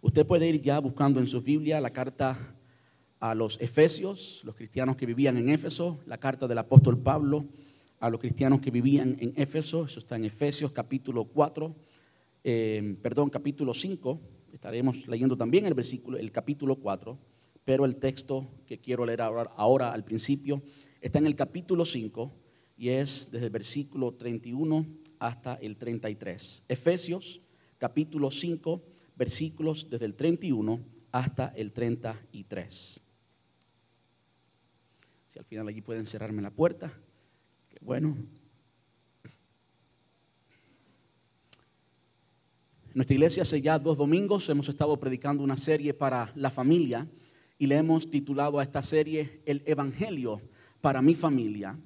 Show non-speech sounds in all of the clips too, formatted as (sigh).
Usted puede ir ya buscando en su Biblia la carta a los Efesios, los cristianos que vivían en Éfeso, la carta del apóstol Pablo a los cristianos que vivían en Éfeso, eso está en Efesios capítulo 4, eh, perdón, capítulo 5, estaremos leyendo también el versículo, el capítulo 4, pero el texto que quiero leer ahora, ahora al principio está en el capítulo 5 y es desde el versículo 31 hasta el 33. Efesios capítulo 5, versículos desde el 31 hasta el 33. Si al final allí pueden cerrarme la puerta, qué bueno. En nuestra iglesia hace ya dos domingos hemos estado predicando una serie para la familia y le hemos titulado a esta serie El Evangelio para mi familia.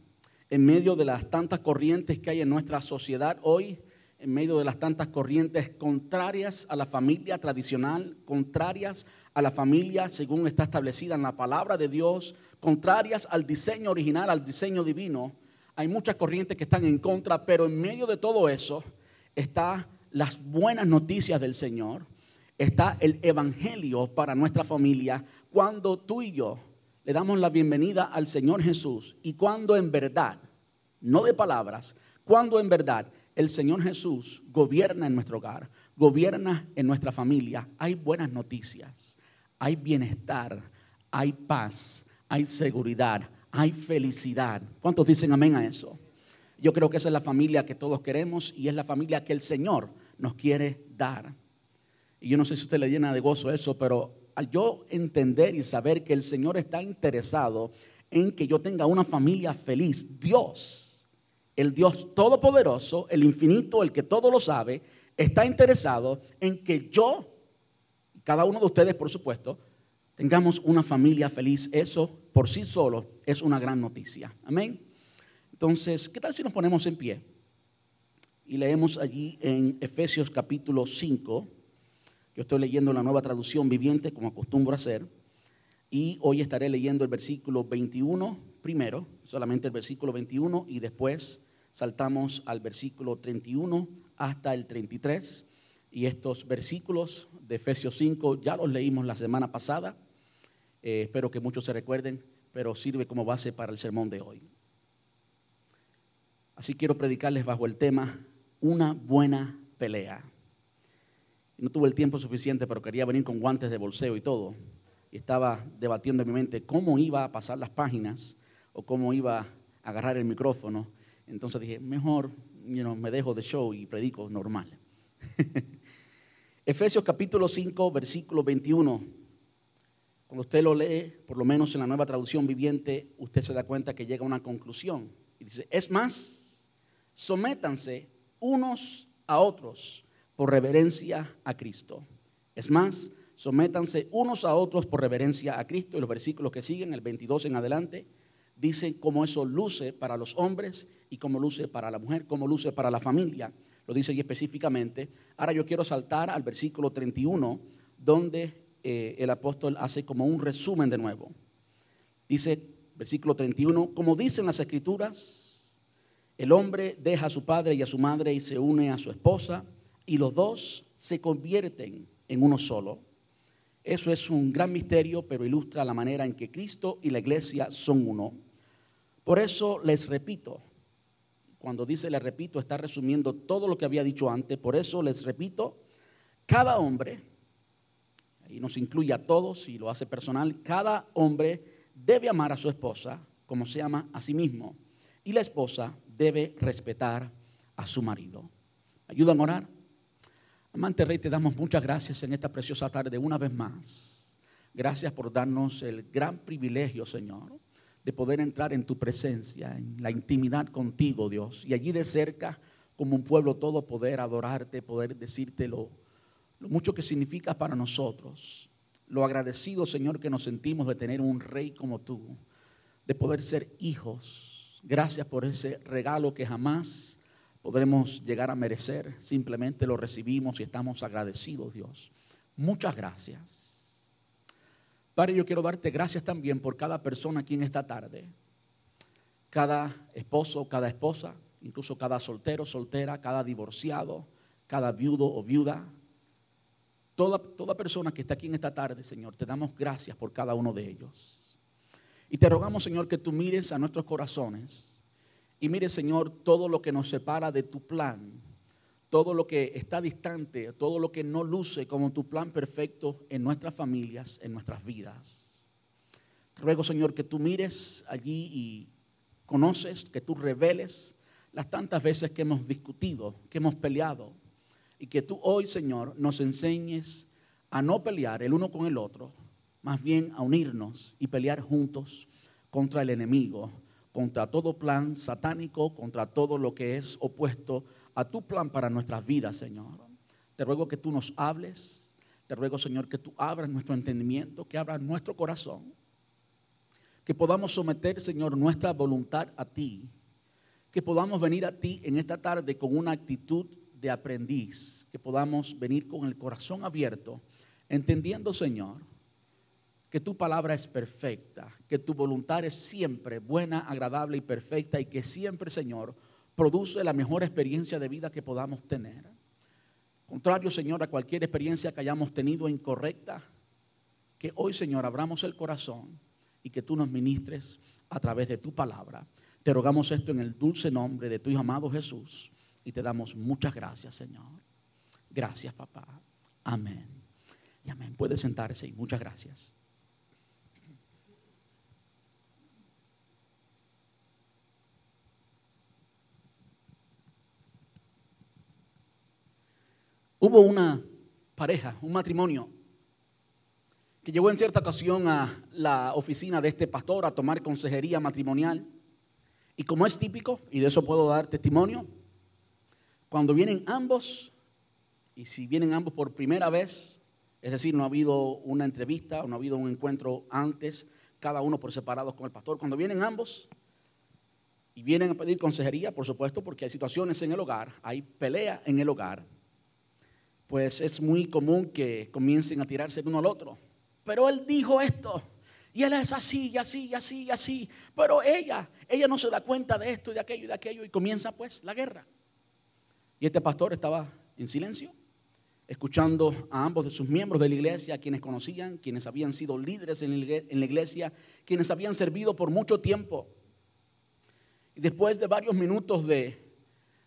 En medio de las tantas corrientes que hay en nuestra sociedad hoy, en medio de las tantas corrientes contrarias a la familia tradicional, contrarias a la familia según está establecida en la palabra de Dios, contrarias al diseño original, al diseño divino. Hay muchas corrientes que están en contra, pero en medio de todo eso está las buenas noticias del Señor, está el Evangelio para nuestra familia, cuando tú y yo le damos la bienvenida al Señor Jesús y cuando en verdad, no de palabras, cuando en verdad el Señor Jesús gobierna en nuestro hogar, gobierna en nuestra familia, hay buenas noticias, hay bienestar, hay paz, hay seguridad, hay felicidad. ¿Cuántos dicen amén a eso? Yo creo que esa es la familia que todos queremos y es la familia que el Señor nos quiere dar. Y yo no sé si usted le llena de gozo eso, pero al yo entender y saber que el Señor está interesado en que yo tenga una familia feliz, Dios el Dios todopoderoso, el infinito, el que todo lo sabe, está interesado en que yo, cada uno de ustedes por supuesto, tengamos una familia feliz. Eso por sí solo es una gran noticia. Amén. Entonces, ¿qué tal si nos ponemos en pie? Y leemos allí en Efesios capítulo 5. Yo estoy leyendo la nueva traducción viviente, como acostumbro a hacer. Y hoy estaré leyendo el versículo 21 primero, solamente el versículo 21, y después saltamos al versículo 31 hasta el 33. Y estos versículos de Efesios 5 ya los leímos la semana pasada. Eh, espero que muchos se recuerden, pero sirve como base para el sermón de hoy. Así quiero predicarles bajo el tema una buena pelea. No tuve el tiempo suficiente, pero quería venir con guantes de bolseo y todo. Y estaba debatiendo en mi mente cómo iba a pasar las páginas o cómo iba a agarrar el micrófono. Entonces dije, mejor me dejo de show y predico normal. (laughs) Efesios capítulo 5, versículo 21. Cuando usted lo lee, por lo menos en la nueva traducción viviente, usted se da cuenta que llega a una conclusión. Y dice, es más, sométanse unos a otros por reverencia a Cristo. Es más, sométanse unos a otros por reverencia a Cristo. Y los versículos que siguen, el 22 en adelante, dice cómo eso luce para los hombres y cómo luce para la mujer, cómo luce para la familia. Lo dice ahí específicamente. Ahora yo quiero saltar al versículo 31, donde eh, el apóstol hace como un resumen de nuevo. Dice, versículo 31, como dicen las escrituras, el hombre deja a su padre y a su madre y se une a su esposa, y los dos se convierten en uno solo. Eso es un gran misterio, pero ilustra la manera en que Cristo y la iglesia son uno. Por eso les repito, cuando dice les repito, está resumiendo todo lo que había dicho antes. Por eso les repito, cada hombre, y nos incluye a todos y lo hace personal, cada hombre debe amar a su esposa como se ama a sí mismo. Y la esposa debe respetar a su marido. ¿Ayudan a orar? Amante Rey, te damos muchas gracias en esta preciosa tarde una vez más. Gracias por darnos el gran privilegio, Señor, de poder entrar en tu presencia, en la intimidad contigo, Dios, y allí de cerca, como un pueblo todo, poder adorarte, poder decirte lo, mucho que significa para nosotros, lo agradecido, Señor, que nos sentimos de tener un rey como tú, de poder ser hijos. Gracias por ese regalo que jamás podremos llegar a merecer, simplemente lo recibimos y estamos agradecidos, Dios. Muchas gracias. Padre, yo quiero darte gracias también por cada persona aquí en esta tarde. Cada esposo, cada esposa, incluso cada soltero, soltera, cada divorciado, cada viudo o viuda. Toda, toda persona que está aquí en esta tarde, Señor, te damos gracias por cada uno de ellos. Y te rogamos, Señor, que tú mires a nuestros corazones y mires, Señor, todo lo que nos separa de tu plan, todo lo que está distante, todo lo que no luce como tu plan perfecto en nuestras familias, en nuestras vidas. Te ruego, Señor, que tú mires allí y conoces, que tú reveles las tantas veces que hemos discutido, que hemos peleado, y que tú hoy, Señor, nos enseñes a no pelear el uno con el otro, más bien a unirnos y pelear juntos contra el enemigo, contra todo plan satánico, contra todo lo que es opuesto a tu plan para nuestras vidas, Señor. Te ruego que tú nos hables, te ruego, Señor, que tú abras nuestro entendimiento, que abras nuestro corazón, que podamos someter, Señor, nuestra voluntad a ti. Que podamos venir a ti en esta tarde con una actitud de aprendiz, que podamos venir con el corazón abierto, entendiendo, Señor, que tu palabra es perfecta, que tu voluntad es siempre buena, agradable y perfecta y que siempre, Señor, produce la mejor experiencia de vida que podamos tener. Contrario, Señor, a cualquier experiencia que hayamos tenido incorrecta, que hoy, Señor, abramos el corazón y que tú nos ministres a través de tu palabra. Te rogamos esto en el dulce nombre de tu Hijo amado Jesús y te damos muchas gracias, Señor. Gracias, papá. Amén. Y amén. Puede sentarse y muchas gracias. Hubo una pareja, un matrimonio, que llegó en cierta ocasión a la oficina de este pastor a tomar consejería matrimonial. Y como es típico, y de eso puedo dar testimonio, cuando vienen ambos, y si vienen ambos por primera vez, es decir, no ha habido una entrevista, no ha habido un encuentro antes, cada uno por separados con el pastor, cuando vienen ambos y vienen a pedir consejería, por supuesto, porque hay situaciones en el hogar, hay pelea en el hogar, pues es muy común que comiencen a tirarse el uno al otro. Pero él dijo esto, y él es así, y así, y así, y así. Pero ella, ella no se da cuenta de esto de aquello y de aquello. Y comienza pues la guerra. Y este pastor estaba en silencio, escuchando a ambos de sus miembros de la iglesia, quienes conocían, quienes habían sido líderes en la iglesia, quienes habían servido por mucho tiempo. Y después de varios minutos de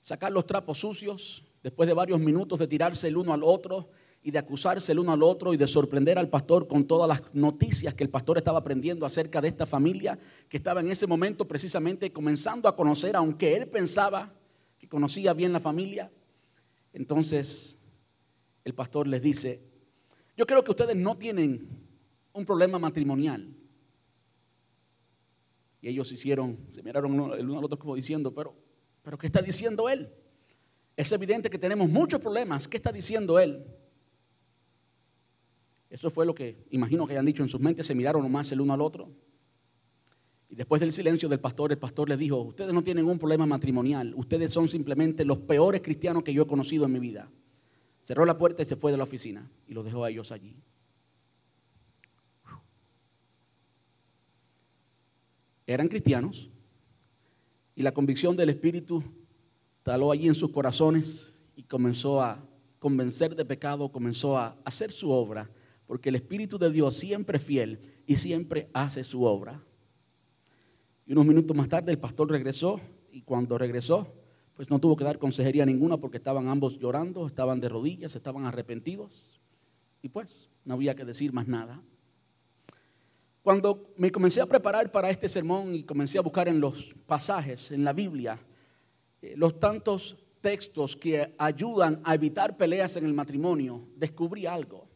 sacar los trapos sucios, después de varios minutos de tirarse el uno al otro, y de acusarse el uno al otro y de sorprender al pastor con todas las noticias que el pastor estaba aprendiendo acerca de esta familia que estaba en ese momento precisamente comenzando a conocer, aunque él pensaba que conocía bien la familia. Entonces el pastor les dice, yo creo que ustedes no tienen un problema matrimonial. Y ellos hicieron, se miraron el uno al otro como diciendo, pero, pero ¿qué está diciendo él? Es evidente que tenemos muchos problemas. ¿Qué está diciendo él? Eso fue lo que imagino que hayan dicho en sus mentes, se miraron nomás el uno al otro. Y después del silencio del pastor, el pastor les dijo, ustedes no tienen un problema matrimonial, ustedes son simplemente los peores cristianos que yo he conocido en mi vida. Cerró la puerta y se fue de la oficina y los dejó a ellos allí. Eran cristianos y la convicción del Espíritu taló allí en sus corazones y comenzó a convencer de pecado, comenzó a hacer su obra porque el Espíritu de Dios siempre es fiel y siempre hace su obra. Y unos minutos más tarde el pastor regresó y cuando regresó, pues no tuvo que dar consejería ninguna porque estaban ambos llorando, estaban de rodillas, estaban arrepentidos y pues no había que decir más nada. Cuando me comencé a preparar para este sermón y comencé a buscar en los pasajes, en la Biblia, los tantos textos que ayudan a evitar peleas en el matrimonio, descubrí algo.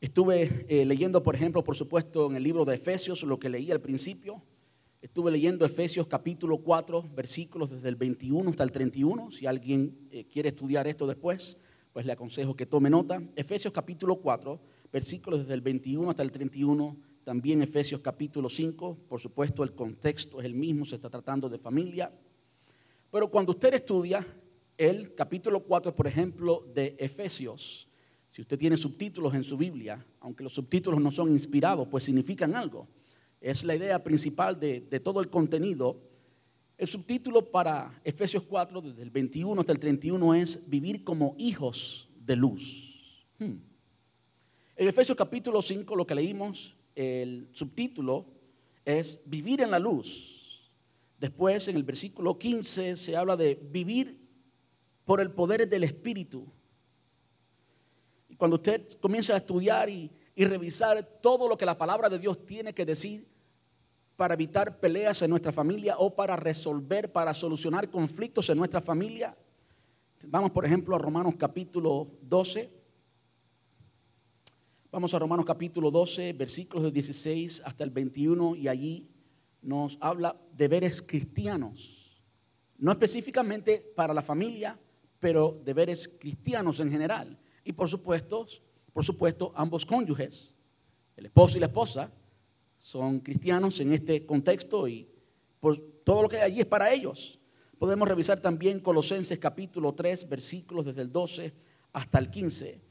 Estuve eh, leyendo, por ejemplo, por supuesto, en el libro de Efesios, lo que leí al principio. Estuve leyendo Efesios capítulo 4, versículos desde el 21 hasta el 31. Si alguien eh, quiere estudiar esto después, pues le aconsejo que tome nota. Efesios capítulo 4, versículos desde el 21 hasta el 31. También Efesios capítulo 5, por supuesto el contexto es el mismo, se está tratando de familia. Pero cuando usted estudia el capítulo 4, por ejemplo, de Efesios, si usted tiene subtítulos en su Biblia, aunque los subtítulos no son inspirados, pues significan algo. Es la idea principal de, todo el contenido. El subtítulo para Efesios 4, desde el 21 hasta el 31, es vivir como hijos de luz. Hmm. En Efesios capítulo 5 lo que leímos, el subtítulo es vivir en la luz. Después en el versículo 15 se habla de vivir por el poder del Espíritu. Y cuando usted comienza a estudiar y, y revisar todo lo que la palabra de Dios tiene que decir para evitar peleas en nuestra familia o para resolver, para solucionar conflictos en nuestra familia, vamos por ejemplo a Romanos capítulo 12. Vamos a Romanos capítulo 12, versículos del 16 hasta el 21 y allí nos habla deberes cristianos. No específicamente para la familia, pero deberes cristianos en general. Y por supuesto, por supuesto, ambos cónyuges, el esposo y la esposa, son cristianos en este contexto y por todo lo que hay allí es para ellos. Podemos revisar también Colosenses capítulo 3, versículos desde el 12 hasta el 15.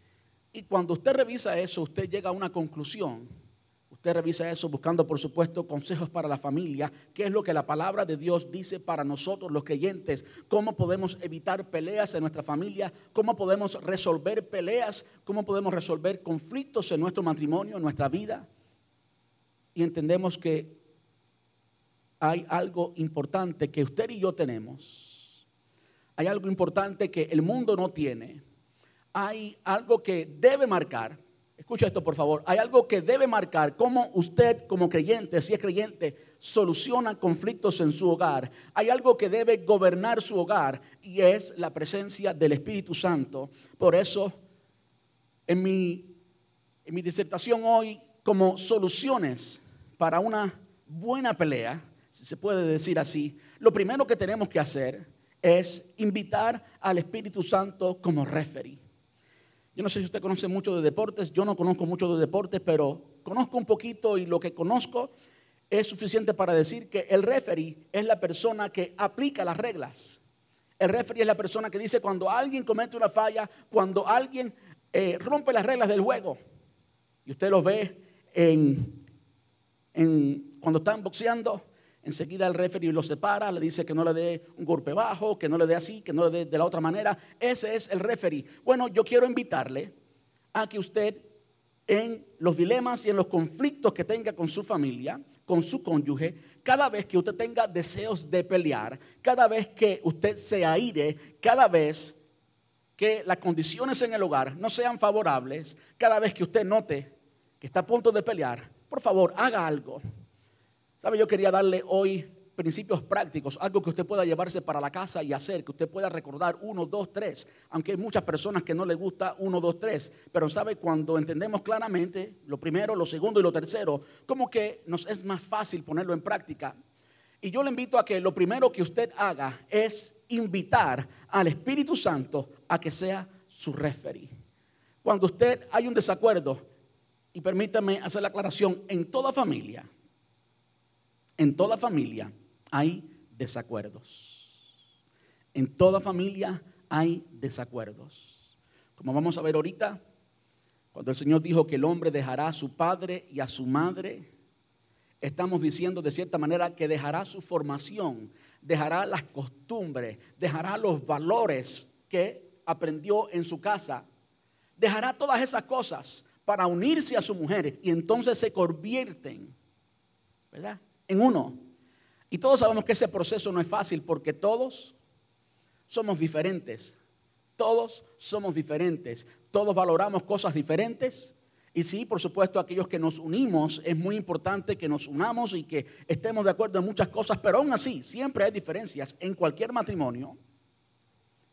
Y cuando usted revisa eso, usted llega a una conclusión Usted revisa eso buscando, por supuesto, consejos para la familia, qué es lo que la palabra de Dios dice para nosotros los creyentes, cómo podemos evitar peleas en nuestra familia, cómo podemos resolver peleas, cómo podemos resolver conflictos en nuestro matrimonio, en nuestra vida. Y entendemos que hay algo importante que usted y yo tenemos. Hay algo importante que el mundo no tiene. Hay algo que debe marcar Escucha esto, por favor. Hay algo que debe marcar cómo usted, como creyente, si es creyente, soluciona conflictos en su hogar. Hay algo que debe gobernar su hogar y es la presencia del Espíritu Santo. Por eso, en mi, en mi disertación hoy, como soluciones para una buena pelea, si se puede decir así, lo primero que tenemos que hacer es invitar al Espíritu Santo como referee. Yo no sé si usted conoce mucho de deportes, yo no conozco mucho de deportes, pero conozco un poquito y lo que conozco es suficiente para decir que el referee es la persona que aplica las reglas. El referee es la persona que dice cuando alguien comete una falla, cuando alguien eh, rompe las reglas del juego. Y usted lo ve en, en, cuando están boxeando, Enseguida el referee lo separa, le dice que no le dé un golpe bajo, que no le dé así, que no le dé de la otra manera. Ese es el referee. Bueno, yo quiero invitarle a que usted en los dilemas y en los conflictos que tenga con su familia, con su cónyuge, cada vez que usted tenga deseos de pelear, cada vez que usted se aire, cada vez que las condiciones en el hogar no sean favorables, cada vez que usted note que está a punto de pelear, por favor, haga algo ¿Sabe? Yo quería darle hoy principios prácticos, algo que usted pueda llevarse para la casa y hacer, que usted pueda recordar uno, dos, tres, aunque hay muchas personas que no le gusta uno, dos, tres, pero sabe cuando entendemos claramente lo primero, lo segundo y lo tercero, como que nos es más fácil ponerlo en práctica. Y yo le invito a que lo primero que usted haga es invitar al Espíritu Santo a que sea su referee. Cuando usted hay un desacuerdo, y permítame hacer la aclaración, en toda familia, en toda familia hay desacuerdos. En toda familia hay desacuerdos. Como vamos a ver ahorita, cuando el Señor dijo que el hombre dejará a su padre y a su madre, estamos diciendo de cierta manera que dejará su formación, dejará las costumbres, dejará los valores que aprendió en su casa, dejará todas esas cosas para unirse a su mujer y entonces se convierten, ¿verdad? En uno. Y todos sabemos que ese proceso no es fácil porque todos somos diferentes. Todos somos diferentes. Todos valoramos cosas diferentes. Y sí, por supuesto, aquellos que nos unimos, es muy importante que nos unamos y que estemos de acuerdo en muchas cosas, pero aún así, siempre hay diferencias en cualquier matrimonio.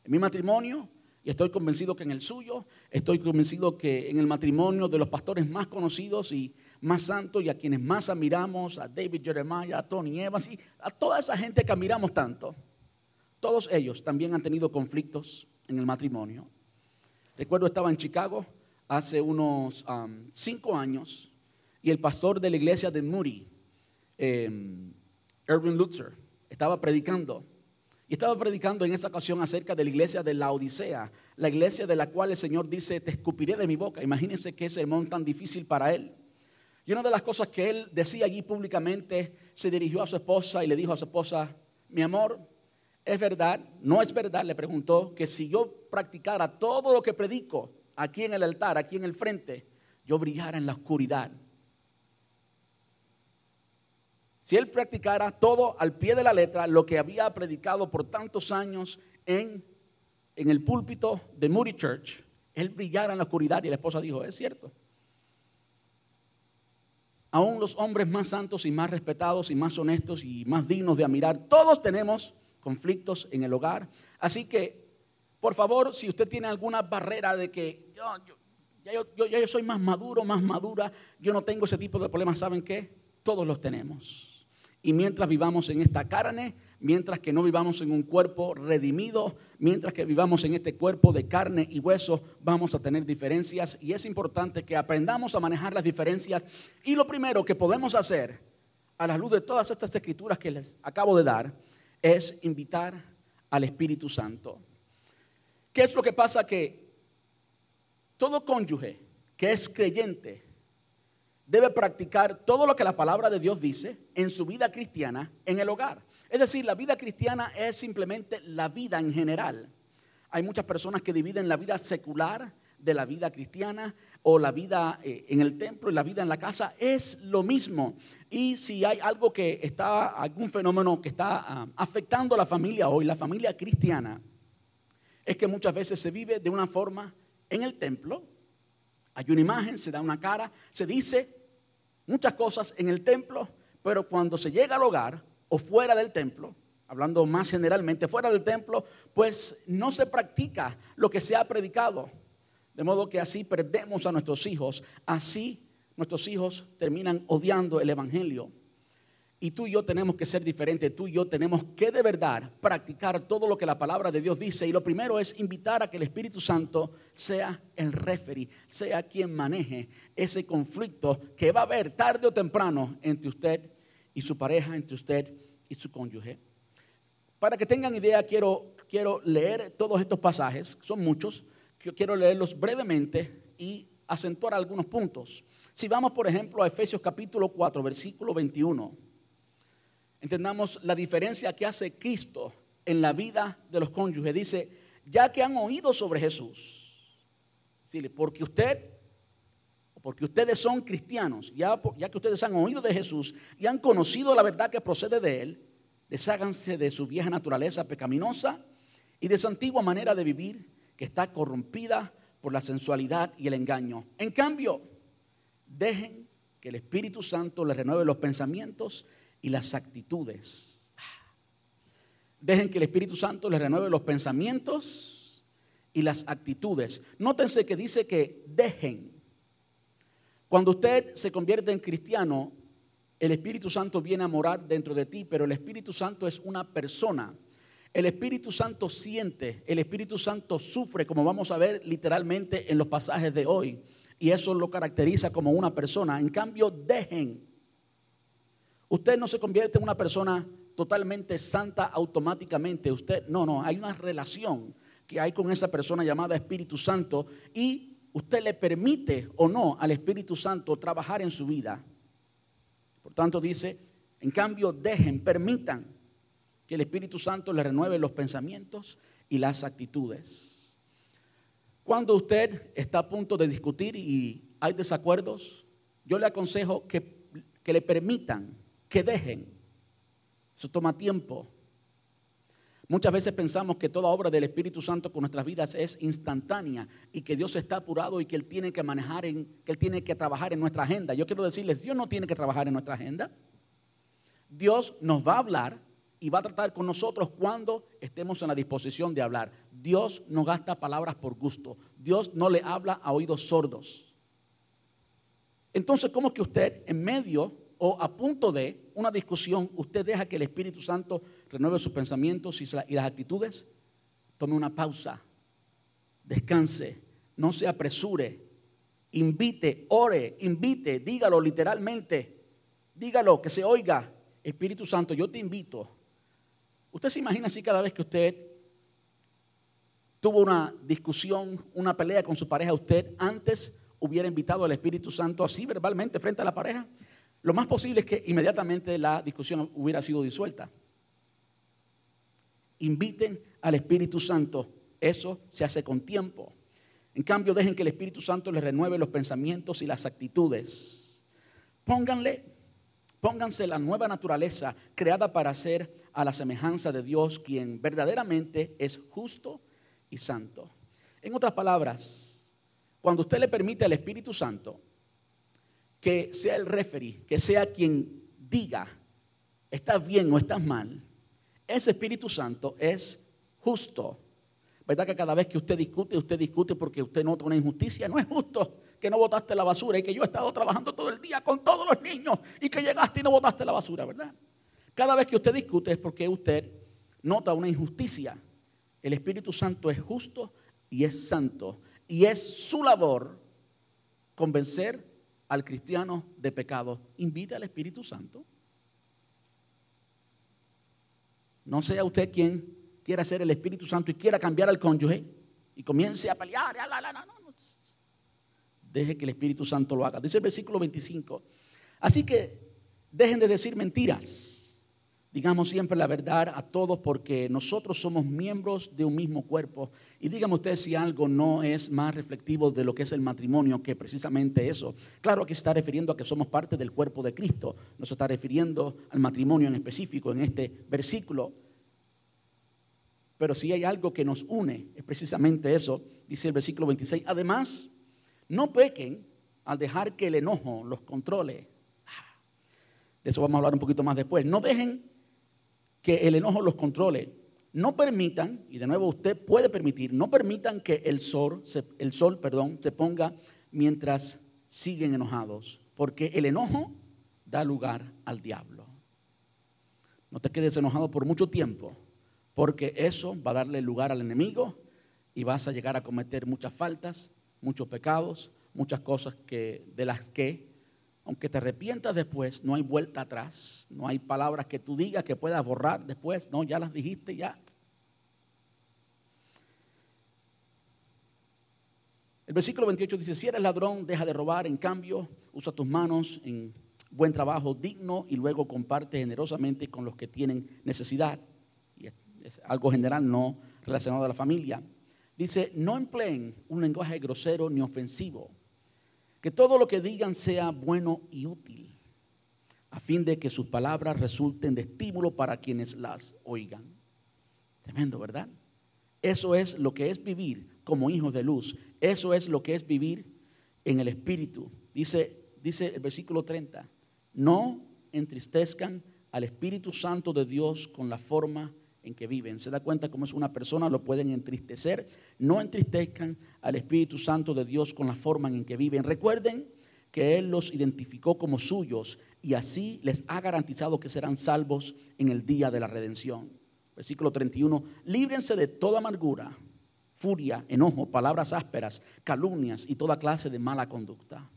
En mi matrimonio, y estoy convencido que en el suyo, estoy convencido que en el matrimonio de los pastores más conocidos y más santos y a quienes más admiramos, a David Jeremiah, a Tony Evans y a toda esa gente que admiramos tanto, todos ellos también han tenido conflictos en el matrimonio. Recuerdo estaba en Chicago hace unos um, cinco años y el pastor de la iglesia de Moody, eh, Erwin Lutzer, estaba predicando. Y estaba predicando en esa ocasión acerca de la iglesia de la Odisea, la iglesia de la cual el Señor dice, te escupiré de mi boca. Imagínense qué sermón tan difícil para él. Y una de las cosas que él decía allí públicamente, se dirigió a su esposa y le dijo a su esposa, mi amor, ¿es verdad? ¿No es verdad? Le preguntó que si yo practicara todo lo que predico aquí en el altar, aquí en el frente, yo brillara en la oscuridad. Si él practicara todo al pie de la letra, lo que había predicado por tantos años en, en el púlpito de Moody Church, él brillara en la oscuridad y la esposa dijo, es cierto. Aún los hombres más santos y más respetados y más honestos y más dignos de admirar, todos tenemos conflictos en el hogar. Así que, por favor, si usted tiene alguna barrera de que yo, yo, yo soy más maduro, más madura, yo no tengo ese tipo de problemas, ¿saben qué? Todos los tenemos. Y mientras vivamos en esta carne, mientras que no vivamos en un cuerpo redimido, mientras que vivamos en este cuerpo de carne y hueso, vamos a tener diferencias y es importante que aprendamos a manejar las diferencias. Y lo primero que podemos hacer, a la luz de todas estas escrituras que les acabo de dar, es invitar al Espíritu Santo. ¿Qué es lo que pasa? Que todo cónyuge que es creyente, debe practicar todo lo que la palabra de Dios dice en su vida cristiana en el hogar. Es decir, la vida cristiana es simplemente la vida en general. Hay muchas personas que dividen la vida secular de la vida cristiana o la vida eh, en el templo y la vida en la casa es lo mismo. Y si hay algo que está, algún fenómeno que está ah, afectando a la familia hoy, la familia cristiana, es que muchas veces se vive de una forma en el templo, hay una imagen, se da una cara, se dice muchas cosas en el templo, pero cuando se llega al hogar o fuera del templo, hablando más generalmente, fuera del templo, pues no se practica lo que se ha predicado. De modo que así perdemos a nuestros hijos, así nuestros hijos terminan odiando el Evangelio. Y tú y yo tenemos que ser diferentes, tú y yo tenemos que de verdad practicar todo lo que la palabra de Dios dice. Y lo primero es invitar a que el Espíritu Santo sea el referee, sea quien maneje ese conflicto que va a haber tarde o temprano entre usted y su pareja, entre usted y su cónyuge. Para que tengan idea, quiero, quiero leer todos estos pasajes, son muchos, quiero leerlos brevemente y acentuar algunos puntos. Si vamos, por ejemplo, a Efesios capítulo 4, versículo 21 entendamos la diferencia que hace Cristo en la vida de los cónyuges. Dice, ya que han oído sobre Jesús, porque usted, porque ustedes son cristianos, ya, que ustedes han oído de Jesús y han conocido la verdad que procede de Él, desháganse de su vieja naturaleza pecaminosa y de su antigua manera de vivir que está corrompida por la sensualidad y el engaño. En cambio, dejen que el Espíritu Santo les renueve los pensamientos y las actitudes. Dejen que el Espíritu Santo les renueve los pensamientos y las actitudes. Nótense que dice que dejen. Cuando usted se convierte en cristiano, el Espíritu Santo viene a morar dentro de ti, pero el Espíritu Santo es una persona. El Espíritu Santo siente, el Espíritu Santo sufre, como vamos a ver literalmente en los pasajes de hoy. Y eso lo caracteriza como una persona. En cambio, dejen Usted no se convierte en una persona totalmente santa automáticamente. Usted, no, no, hay una relación que hay con esa persona llamada Espíritu Santo y usted le permite o no al Espíritu Santo trabajar en su vida. Por tanto, dice, en cambio, dejen, permitan que el Espíritu Santo le renueve los pensamientos y las actitudes. Cuando usted está a punto de discutir y hay desacuerdos, yo le aconsejo que, que le permitan que dejen. Eso toma tiempo. Muchas veces pensamos que toda obra del Espíritu Santo con nuestras vidas es instantánea y que Dios está apurado y que Él tiene que manejar, en, que Él tiene que trabajar en nuestra agenda. Yo quiero decirles, Dios no tiene que trabajar en nuestra agenda. Dios nos va a hablar y va a tratar con nosotros cuando estemos en la disposición de hablar. Dios no gasta palabras por gusto. Dios no le habla a oídos sordos. Entonces, ¿cómo es que usted en medio o a punto de una discusión, usted deja que el Espíritu Santo renueve sus pensamientos y las actitudes, tome una pausa, descanse, no se apresure, invite, ore, invite, dígalo literalmente, dígalo, que se oiga. Espíritu Santo, yo te invito. Usted se imagina así cada vez que usted tuvo una discusión, una pelea con su pareja, usted antes hubiera invitado al Espíritu Santo así verbalmente frente a la pareja. Lo más posible es que inmediatamente la discusión hubiera sido disuelta. Inviten al Espíritu Santo. Eso se hace con tiempo. En cambio, dejen que el Espíritu Santo les renueve los pensamientos y las actitudes. Pónganle, pónganse la nueva naturaleza creada para ser a la semejanza de Dios, quien verdaderamente es justo y santo. En otras palabras, cuando usted le permite al Espíritu Santo que sea el referee, que sea quien diga, estás bien o estás mal, ese Espíritu Santo es justo. ¿Verdad que cada vez que usted discute, usted discute porque usted nota una injusticia? No es justo que no botaste la basura y que yo he estado trabajando todo el día con todos los niños y que llegaste y no botaste la basura, ¿verdad? Cada vez que usted discute es porque usted nota una injusticia. El Espíritu Santo es justo y es santo. Y es su labor convencer al cristiano de pecado. Invite al Espíritu Santo. No sea usted quien quiera ser el Espíritu Santo y quiera cambiar al cónyuge y comience a pelear. Deje que el Espíritu Santo lo haga. Dice el versículo 25. Así que dejen de decir mentiras Digamos siempre la verdad a todos porque nosotros somos miembros de un mismo cuerpo. Y dígame usted si algo no es más reflectivo de lo que es el matrimonio que precisamente eso. Claro que se está refiriendo a que somos parte del cuerpo de Cristo. No se está refiriendo al matrimonio en específico en este versículo. Pero si hay algo que nos une, es precisamente eso, dice el versículo 26. Además, no pequen al dejar que el enojo los controle. Ah, de eso vamos a hablar un poquito más después. No dejen que el enojo los controle. No permitan, y de nuevo usted puede permitir, no permitan que el sol, el sol perdón, se ponga mientras siguen enojados, porque el enojo da lugar al diablo. No te quedes enojado por mucho tiempo, porque eso va a darle lugar al enemigo y vas a llegar a cometer muchas faltas, muchos pecados, muchas cosas que, de las que aunque te arrepientas después, no hay vuelta atrás, no hay palabras que tú digas que puedas borrar después, no, ya las dijiste ya. El versículo 28 dice, si eres ladrón, deja de robar, en cambio, usa tus manos en buen trabajo digno y luego comparte generosamente con los que tienen necesidad. Y es algo general, no relacionado a la familia. Dice, no empleen un lenguaje grosero ni ofensivo que todo lo que digan sea bueno y útil, a fin de que sus palabras resulten de estímulo para quienes las oigan. Tremendo, ¿verdad? Eso es lo que es vivir como hijos de luz. Eso es lo que es vivir en el Espíritu. Dice, dice el versículo 30, no entristezcan al Espíritu Santo de Dios con la forma en que viven. Se da cuenta cómo es una persona, lo pueden entristecer. No entristezcan al Espíritu Santo de Dios con la forma en que viven. Recuerden que Él los identificó como suyos y así les ha garantizado que serán salvos en el día de la redención. Versículo 31, líbrense de toda amargura, furia, enojo, palabras ásperas, calumnias y toda clase de mala conducta.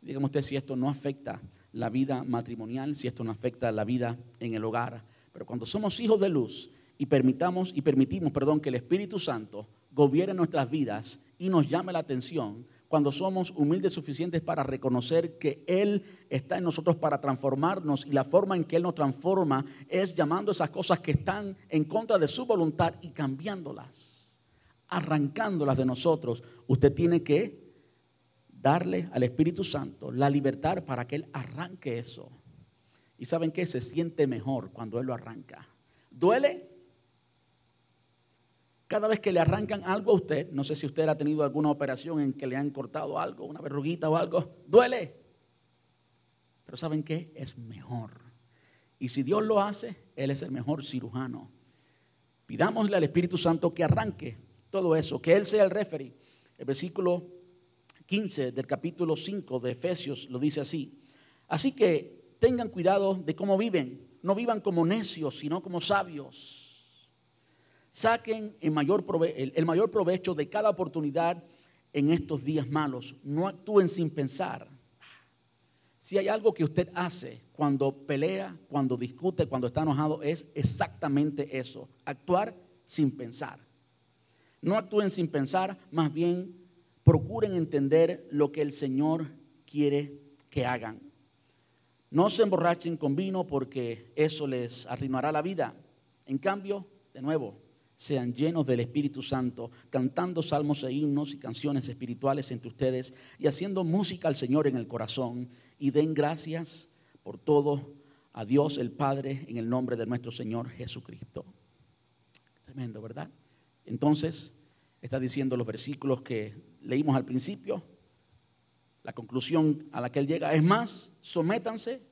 Dígame usted si esto no afecta la vida matrimonial, si esto no afecta la vida en el hogar. Pero cuando somos hijos de luz y permitamos y permitimos, perdón, que el Espíritu Santo gobierne nuestras vidas y nos llame la atención, cuando somos humildes suficientes para reconocer que Él está en nosotros para transformarnos y la forma en que Él nos transforma es llamando esas cosas que están en contra de su voluntad y cambiándolas, arrancándolas de nosotros. Usted tiene que darle al Espíritu Santo la libertad para que Él arranque eso. ¿Y saben qué? Se siente mejor cuando Él lo arranca. ¿Duele? Cada vez que le arrancan algo a usted, no sé si usted ha tenido alguna operación en que le han cortado algo, una verruguita o algo, duele. Pero ¿saben qué? Es mejor. Y si Dios lo hace, Él es el mejor cirujano. Pidámosle al Espíritu Santo que arranque todo eso, que Él sea el referee. El versículo 15 del capítulo 5 de Efesios lo dice así. Así que tengan cuidado de cómo viven. No vivan como necios, sino como sabios. Saquen el mayor, el mayor provecho de cada oportunidad en estos días malos. No actúen sin pensar. Si hay algo que usted hace cuando pelea, cuando discute, cuando está enojado, es exactamente eso, actuar sin pensar. No actúen sin pensar, más bien procuren entender lo que el Señor quiere que hagan. No se emborrachen con vino porque eso les arruinará la vida. En cambio, de nuevo, sean llenos del Espíritu Santo, cantando salmos e himnos y canciones espirituales entre ustedes y haciendo música al Señor en el corazón y den gracias por todo a Dios el Padre en el nombre de nuestro Señor Jesucristo. Tremendo, ¿verdad? Entonces, está diciendo los versículos que leímos al principio, la conclusión a la que él llega es más, sométanse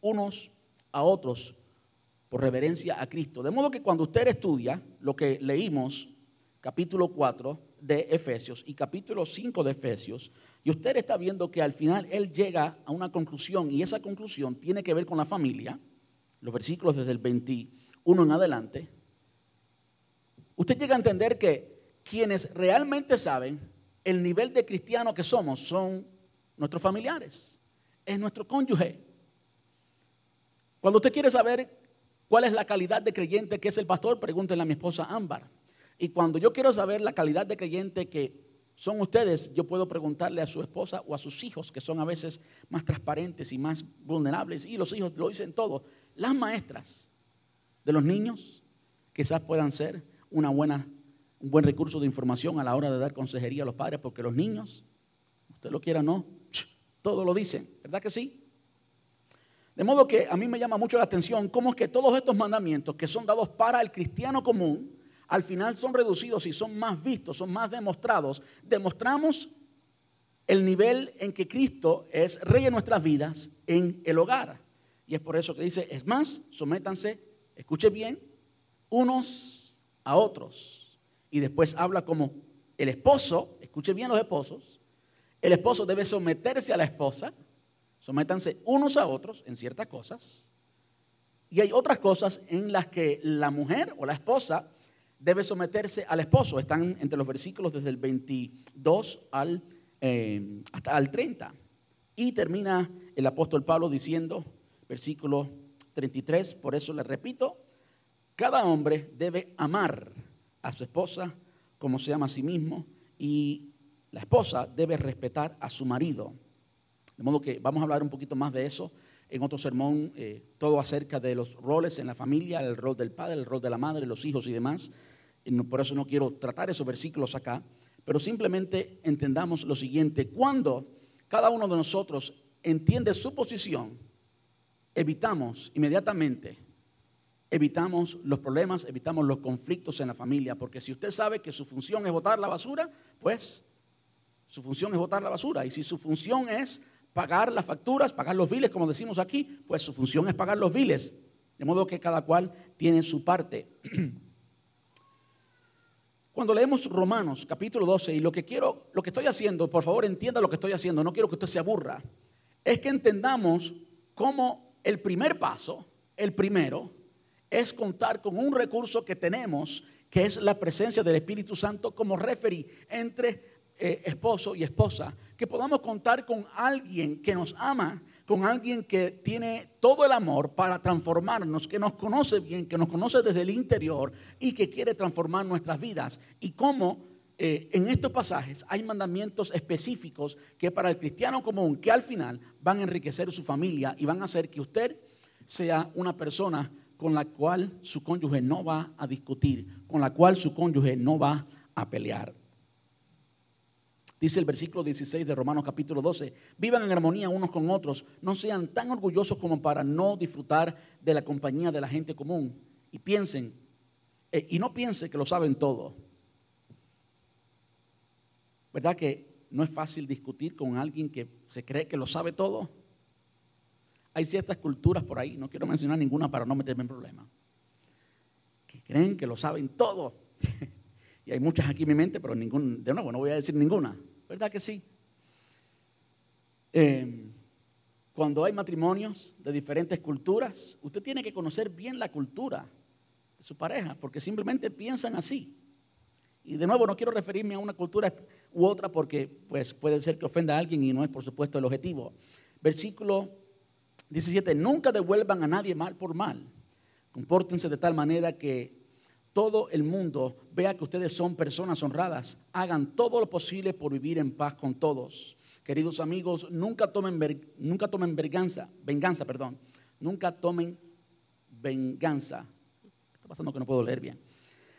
unos a otros por reverencia a Cristo. De modo que cuando usted estudia lo que leímos, capítulo 4 de Efesios y capítulo 5 de Efesios, y usted está viendo que al final él llega a una conclusión y esa conclusión tiene que ver con la familia, los versículos desde el 21 en adelante, usted llega a entender que quienes realmente saben el nivel de cristiano que somos son nuestros familiares, es nuestro cónyuge. Cuando usted quiere saber cuál es la calidad de creyente que es el pastor, pregúntenle a mi esposa Ámbar. Y cuando yo quiero saber la calidad de creyente que son ustedes, yo puedo preguntarle a su esposa o a sus hijos, que son a veces más transparentes y más vulnerables, y los hijos lo dicen todo. Las maestras de los niños quizás puedan ser una buena, un buen recurso de información a la hora de dar consejería a los padres, porque los niños, usted lo quiera o no, todo lo dicen, ¿verdad que sí? De modo que a mí me llama mucho la atención cómo es que todos estos mandamientos que son dados para el cristiano común, al final son reducidos y son más vistos, son más demostrados. Demostramos el nivel en que Cristo es rey de nuestras vidas en el hogar. Y es por eso que dice, es más, sométanse, escuche bien, unos a otros. Y después habla como el esposo, escuche bien los esposos, el esposo debe someterse a la esposa, sométanse unos a otros en ciertas cosas. Y hay otras cosas en las que la mujer o la esposa debe someterse al esposo. Están entre los versículos desde el 22 al, eh, hasta el 30. Y termina el apóstol Pablo diciendo, versículo 33, por eso le repito, cada hombre debe amar a su esposa como se ama a sí mismo y la esposa debe respetar a su marido. De modo que vamos a hablar un poquito más de eso en otro sermón, eh, todo acerca de los roles en la familia, el rol del padre, el rol de la madre, los hijos y demás. Por eso no quiero tratar esos versículos acá, pero simplemente entendamos lo siguiente, cuando cada uno de nosotros entiende su posición, evitamos inmediatamente, evitamos los problemas, evitamos los conflictos en la familia, porque si usted sabe que su función es botar la basura, pues su función es botar la basura, y si su función es pagar las facturas, pagar los biles, como decimos aquí, pues su función es pagar los biles, de modo que cada cual tiene su parte. (clears throat) Cuando leemos Romanos capítulo 12 y lo que quiero, lo que estoy haciendo, por favor entienda lo que estoy haciendo, no quiero que usted se aburra, es que entendamos cómo el primer paso, el primero, es contar con un recurso que tenemos, que es la presencia del Espíritu Santo como referí entre eh, esposo y esposa, que podamos contar con alguien que nos ama con alguien que tiene todo el amor para transformarnos, que nos conoce bien, que nos conoce desde el interior y que quiere transformar nuestras vidas. Y cómo eh, en estos pasajes hay mandamientos específicos que para el cristiano común, que al final van a enriquecer su familia y van a hacer que usted sea una persona con la cual su cónyuge no va a discutir, con la cual su cónyuge no va a pelear. Dice el versículo 16 de Romanos capítulo 12, vivan en armonía unos con otros, no sean tan orgullosos como para no disfrutar de la compañía de la gente común y piensen, eh, y no piensen que lo saben todo. ¿Verdad que no es fácil discutir con alguien que se cree que lo sabe todo? Hay ciertas culturas por ahí, no quiero mencionar ninguna para no meterme en problemas, que creen que lo saben todo. (laughs) y hay muchas aquí en mi mente, pero ningún, de nuevo, no voy a decir ninguna. ¿Verdad que sí? Em, cuando hay matrimonios de diferentes culturas, usted tiene que conocer bien la cultura de su pareja, porque simplemente piensan así. Y de nuevo, no quiero referirme a una cultura u otra porque pues, puede ser que ofenda a alguien y no es por supuesto el objetivo. Versículo 17, nunca devuelvan a nadie mal por mal. Compórtense de tal manera que todo el mundo vea que ustedes son personas honradas, hagan todo lo posible por vivir en paz con todos. Queridos amigos, nunca tomen, nunca tomen venganza, venganza, perdón. Nunca tomen venganza. Está pasando que no puedo leer bien.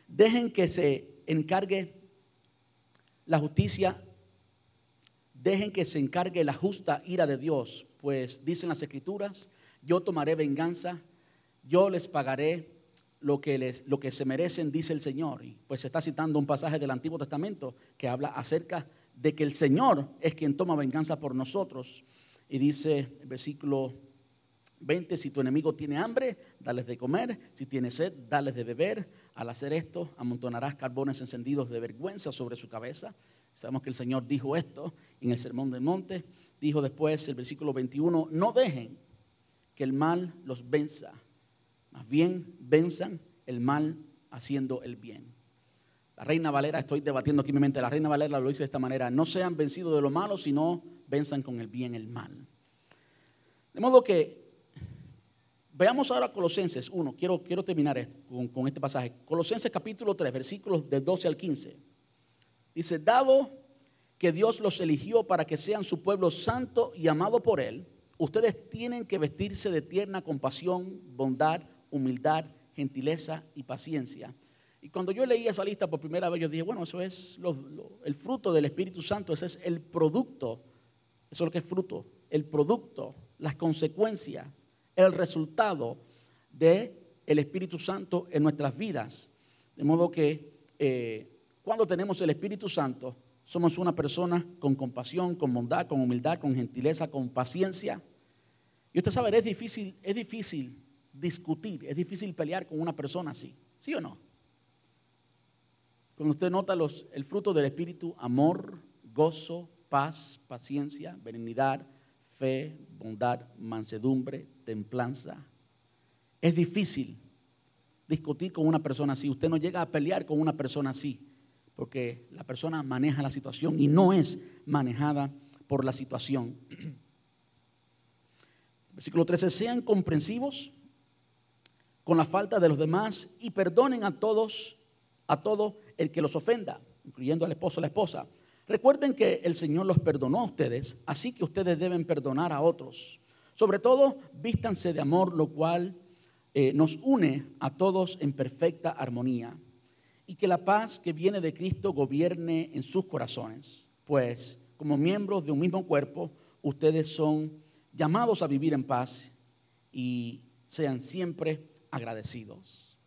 Dejen que se encargue la justicia, dejen que se encargue la justa ira de Dios, pues dicen las escrituras, yo tomaré venganza, yo les pagaré lo que, les, lo que se merecen, dice el Señor. Y pues se está citando un pasaje del Antiguo Testamento que habla acerca de que el Señor es quien toma venganza por nosotros. Y dice el versículo 20, si tu enemigo tiene hambre, dales de comer, si tiene sed, dales de beber. Al hacer esto, amontonarás carbones encendidos de vergüenza sobre su cabeza. Sabemos que el Señor dijo esto en el Sermón del Monte. Dijo después el versículo 21, no dejen que el mal los venza, más bien venzan el mal haciendo el bien. La Reina Valera, estoy debatiendo aquí en mi mente, la Reina Valera lo dice de esta manera, no sean vencidos de lo malo, sino venzan con el bien el mal. De modo que veamos ahora Colosenses 1, quiero, quiero terminar con, con este pasaje. Colosenses capítulo 3, versículos del 12 al 15. Dice, dado que Dios los eligió para que sean su pueblo santo y amado por Él, ustedes tienen que vestirse de tierna compasión, bondad, humildad, gentileza y paciencia. Y cuando yo leí esa lista por primera vez, yo dije, bueno, eso es el fruto del Espíritu Santo, ese es el producto, eso es lo que es fruto, el producto, las consecuencias, el resultado del el Espíritu Santo en nuestras vidas. De modo que eh, cuando tenemos el Espíritu Santo, somos una persona con compasión, con bondad, con humildad, con gentileza, con paciencia. Y usted sabe, es difícil, es difícil discutir, es difícil pelear con una persona así, ¿sí o no? Cuando usted nota los, el fruto del Espíritu, amor, gozo, paz, paciencia, benignidad, fe, bondad, mansedumbre, templanza. Es difícil discutir con una persona así. Usted no llega a pelear con una persona así, porque la persona maneja la situación y no es manejada por la situación. (clears throat) Versículo 13, sean comprensivos con la falta de los demás y perdonen a todos, a todo el que los ofenda, incluyendo al esposo o la esposa. Recuerden que el Señor los perdonó a ustedes, así que ustedes deben perdonar a otros. Sobre todo, vístanse de amor, lo cual eh, nos une a todos en perfecta armonía. Y que la paz que viene de Cristo gobierne en sus corazones. Pues, como miembros de un mismo cuerpo, ustedes son llamados a vivir en paz y sean siempre agradecidos.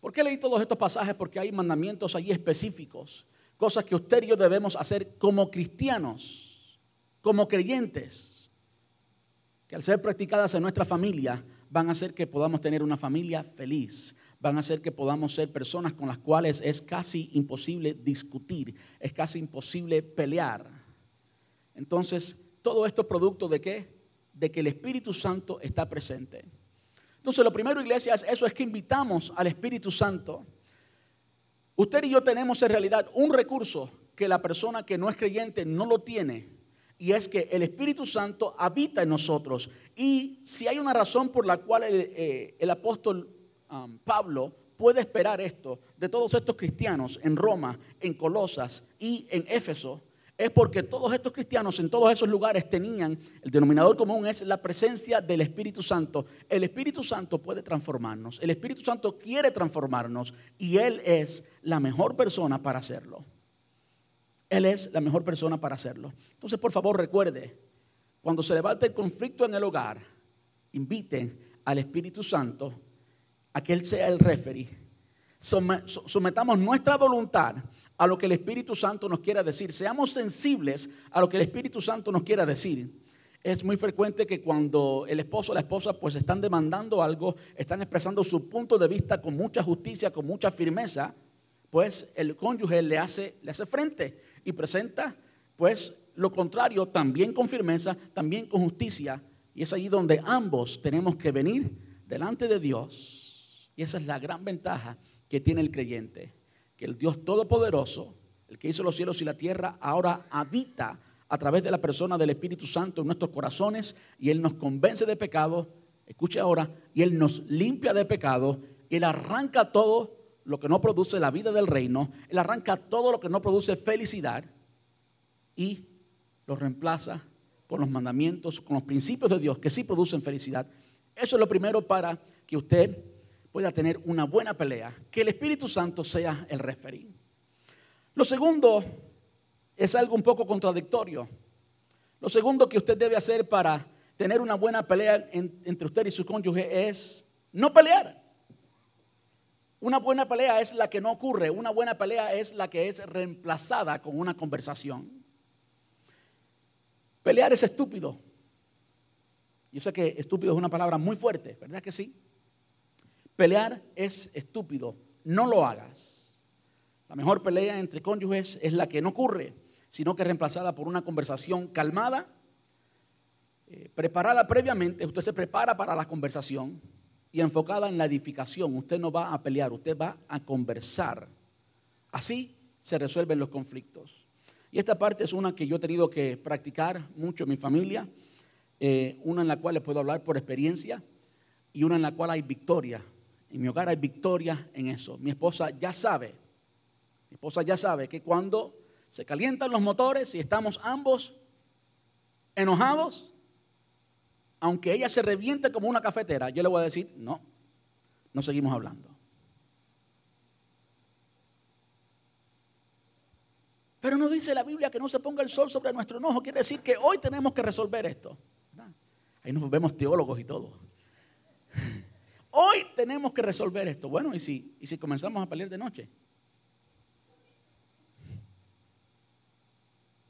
¿Por qué leí todos estos pasajes? Porque hay mandamientos allí específicos, cosas que usted y yo debemos hacer como cristianos, como creyentes, que al ser practicadas en nuestra familia van a hacer que podamos tener una familia feliz, van a hacer que podamos ser personas con las cuales es casi imposible discutir, es casi imposible pelear. Entonces, todo esto es producto de qué? De que el Espíritu Santo está presente. Entonces, lo primero, iglesia, es eso, es que invitamos al Espíritu Santo. Usted y yo tenemos en realidad un recurso que la persona que no es creyente no lo tiene. Y es que el Espíritu Santo habita en nosotros. Y si hay una razón por la cual el, eh, apóstol um, Pablo puede esperar esto de todos estos cristianos en Roma, en Colosas y en Éfeso, es porque todos estos cristianos en todos esos lugares tenían, el denominador común es la presencia del Espíritu Santo. El Espíritu Santo puede transformarnos, el Espíritu Santo quiere transformarnos y Él es la mejor persona para hacerlo. Él es la mejor persona para hacerlo. Entonces, por favor, recuerde, cuando se levante el conflicto en el hogar, inviten al Espíritu Santo a que Él sea el referee. Sometamos nuestra voluntad a lo que el Espíritu Santo nos quiera decir. Seamos sensibles a lo que el Espíritu Santo nos quiera decir. Es muy frecuente que cuando el esposo o la esposa pues están demandando algo, están expresando su punto de vista con mucha justicia, con mucha firmeza, pues el cónyuge le hace, le hace frente y presenta pues lo contrario también con firmeza, también con justicia. Y es allí donde ambos tenemos que venir delante de Dios. Y esa es la gran ventaja que tiene el creyente el Dios Todopoderoso, el que hizo los cielos y la tierra, ahora habita a través de la persona del Espíritu Santo en nuestros corazones y Él nos convence de pecado, escuche ahora, y Él nos limpia de pecado, y Él arranca todo lo que no produce la vida del reino, Él arranca todo lo que no produce felicidad y lo reemplaza con los mandamientos, con los principios de Dios que sí producen felicidad. Eso es lo primero para que usted pueda tener una buena pelea, que el Espíritu Santo sea el referí. Lo segundo es algo un poco contradictorio. Lo segundo que usted debe hacer para tener una buena pelea entre usted y su cónyuge es no pelear. Una buena pelea es la que no ocurre, una buena pelea es la que es reemplazada con una conversación. Pelear es estúpido. Yo sé que estúpido es una palabra muy fuerte, ¿verdad que sí? Pelear es estúpido, no lo hagas. La mejor pelea entre cónyuges es la que no ocurre, sino que es reemplazada por una conversación calmada, eh, preparada previamente. Usted se prepara para la conversación y enfocada en la edificación. Usted no va a pelear, usted va a conversar. Así se resuelven los conflictos. Y esta parte es una que yo he tenido que practicar mucho en mi familia, eh, una en la cual les puedo hablar por experiencia y una en la cual hay victoria. En mi hogar hay victoria en eso. Mi esposa ya sabe, mi esposa ya sabe que cuando se calientan los motores y estamos ambos enojados, aunque ella se reviente como una cafetera, yo le voy a decir, no, no seguimos hablando. Pero no dice la Biblia que no se ponga el sol sobre nuestro enojo. Quiere decir que hoy tenemos que resolver esto. Ahí nos vemos teólogos y todo. (laughs) Hoy tenemos que resolver esto. Bueno, ¿y si, y si comenzamos a pelear de noche?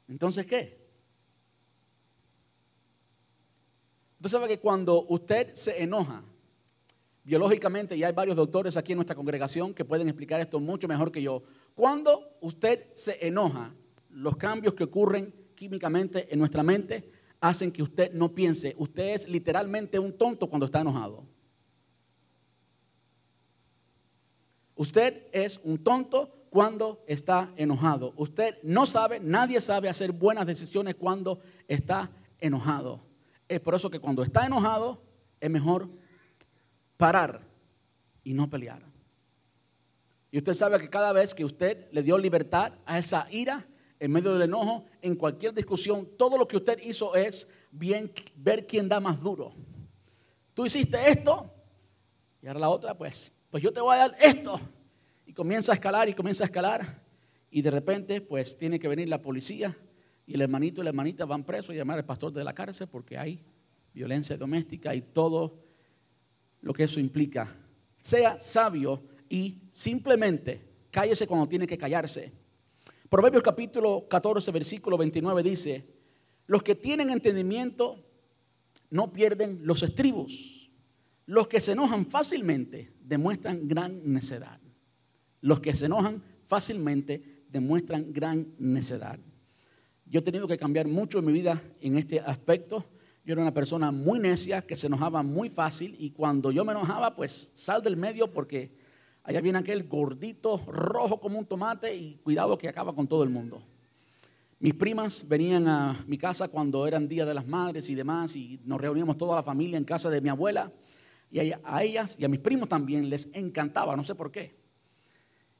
Entonces, ¿qué? Usted sabe que cuando usted se enoja, biológicamente, y hay varios doctores aquí en nuestra congregación que pueden explicar esto mucho mejor que yo, cuando usted se enoja, los cambios que ocurren químicamente en nuestra mente hacen que usted no piense. Usted es literalmente un tonto cuando está enojado. Usted es un tonto cuando está enojado. Usted no sabe, nadie sabe hacer buenas decisiones cuando está enojado. Es por eso que cuando está enojado es mejor parar y no pelear. Y usted sabe que cada vez que usted le dio libertad a esa ira, en medio del enojo, en cualquier discusión, todo lo que usted hizo es bien ver quién da más duro. Tú hiciste esto y ahora la otra, pues, pues yo te voy a dar esto. Y comienza a escalar y comienza a escalar. Y de repente, pues, tiene que venir la policía y el hermanito y la hermanita van presos y llamar al pastor de la cárcel porque hay violencia doméstica y todo lo que eso implica. Sea sabio y simplemente cállese cuando tiene que callarse. Proverbios capítulo 14, versículo 29 dice, los que tienen entendimiento no pierden los estribos. Los que se enojan fácilmente demuestran gran necedad. Los que se enojan fácilmente demuestran gran necedad. Yo he tenido que cambiar mucho en mi vida en este aspecto. Yo era una persona muy necia, que se enojaba muy fácil y cuando yo me enojaba, pues sal del medio porque allá viene aquel gordito rojo como un tomate y cuidado que acaba con todo el mundo. Mis primas venían a mi casa cuando eran Día de las Madres y demás y nos reuníamos toda la familia en casa de mi abuela y a ellas y a mis primos también les encantaba, no sé por qué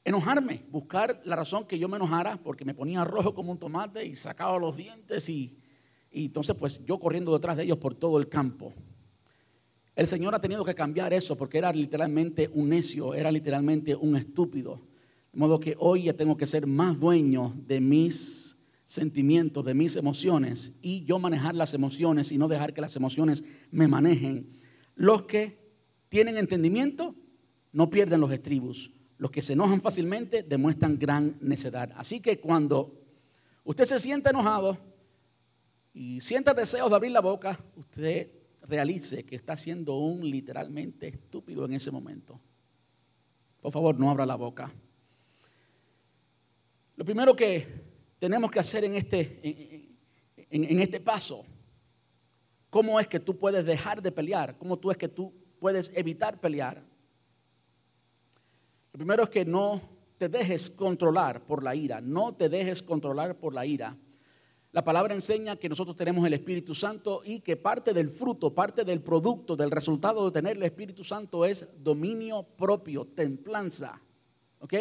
enojarme, buscar la razón que yo me enojara, porque me ponía rojo como un tomate y sacaba los dientes y, entonces pues yo corriendo detrás de ellos por todo el campo. El Señor ha tenido que cambiar eso porque era literalmente un necio, era literalmente un estúpido. De modo que hoy ya tengo que ser más dueño de mis sentimientos, de mis emociones y yo manejar las emociones y no dejar que las emociones me manejen. Los que tienen entendimiento no pierden los estribos. Los que se enojan fácilmente demuestran gran necedad. Así que cuando usted se siente enojado y sienta deseos de abrir la boca, usted realice que está siendo un literalmente estúpido en ese momento. Por favor, no abra la boca. Lo primero que tenemos que hacer en este, en, este paso, ¿cómo es que tú puedes dejar de pelear? ¿Cómo tú es que tú puedes evitar pelear? Lo primero es que no te dejes controlar por la ira, no te dejes controlar por la ira. La palabra enseña que nosotros tenemos el Espíritu Santo y que parte del fruto, parte del producto, del resultado de tener el Espíritu Santo es dominio propio, templanza. ¿Ok?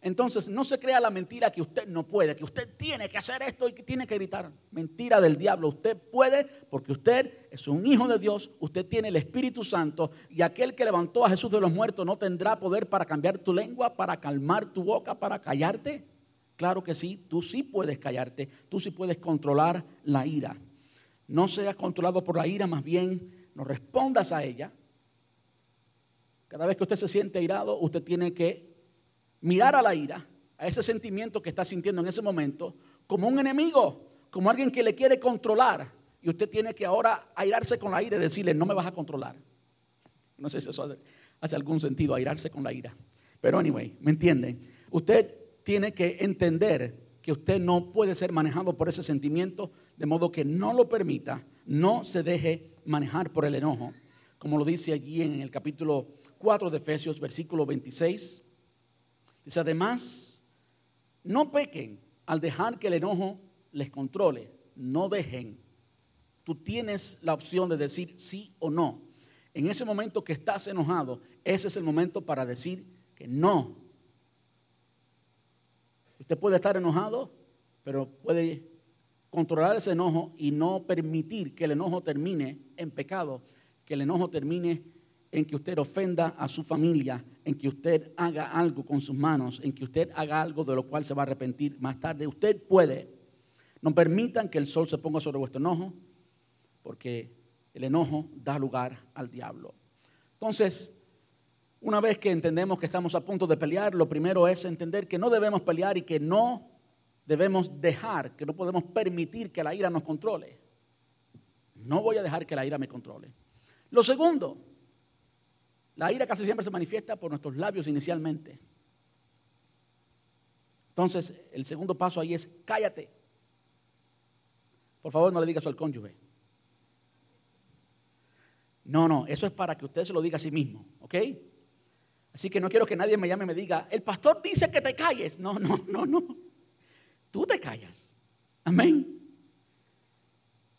Entonces no se crea la mentira que usted no puede, que usted tiene que hacer esto y que tiene que gritar. Mentira del diablo. Usted puede porque usted es un hijo de Dios, usted tiene el Espíritu Santo y aquel que levantó a Jesús de los muertos no tendrá poder para cambiar tu lengua, para calmar tu boca, para callarte. Claro que sí, tú sí puedes callarte, tú sí puedes controlar la ira. No seas controlado por la ira, más bien no respondas a ella. Cada vez que usted se siente irado, usted tiene que mirar a la ira, a ese sentimiento que está sintiendo en ese momento, como un enemigo, como alguien que le quiere controlar. Y usted tiene que ahora airarse con la ira y decirle, no me vas a controlar. No sé si eso hace, algún sentido, airarse con la ira. Pero anyway, ¿me entienden? Usted tiene que entender que usted no puede ser manejado por ese sentimiento, de modo que no lo permita, no se deje manejar por el enojo, como lo dice allí en el capítulo 4 de Efesios, versículo 26. Dice, además, no pequen al dejar que el enojo les controle. No dejen. Tú tienes la opción de decir sí o no. En ese momento que estás enojado, ese es el momento para decir que no. Usted puede estar enojado, pero puede controlar ese enojo y no permitir que el enojo termine en pecado, que el enojo termine en que usted ofenda a su familia, en que usted haga algo con sus manos, en que usted haga algo de lo cual se va a arrepentir más tarde. Usted puede. No permitan que el sol se ponga sobre vuestro enojo, porque el enojo da lugar al diablo. Entonces, una vez que entendemos que estamos a punto de pelear, lo primero es entender que no debemos pelear y que no debemos dejar, que no podemos permitir que la ira nos controle. No voy a dejar que la ira me controle. Lo segundo, la ira casi siempre se manifiesta por nuestros labios inicialmente. Entonces, el segundo paso ahí es cállate. Por favor, no le digas eso al cónyuge. No, no, eso es para que usted se lo diga a sí mismo, ¿ok? Así que no quiero que nadie me llame y me diga, el pastor dice que te calles. No, no, no, no. Tú te callas. Amén.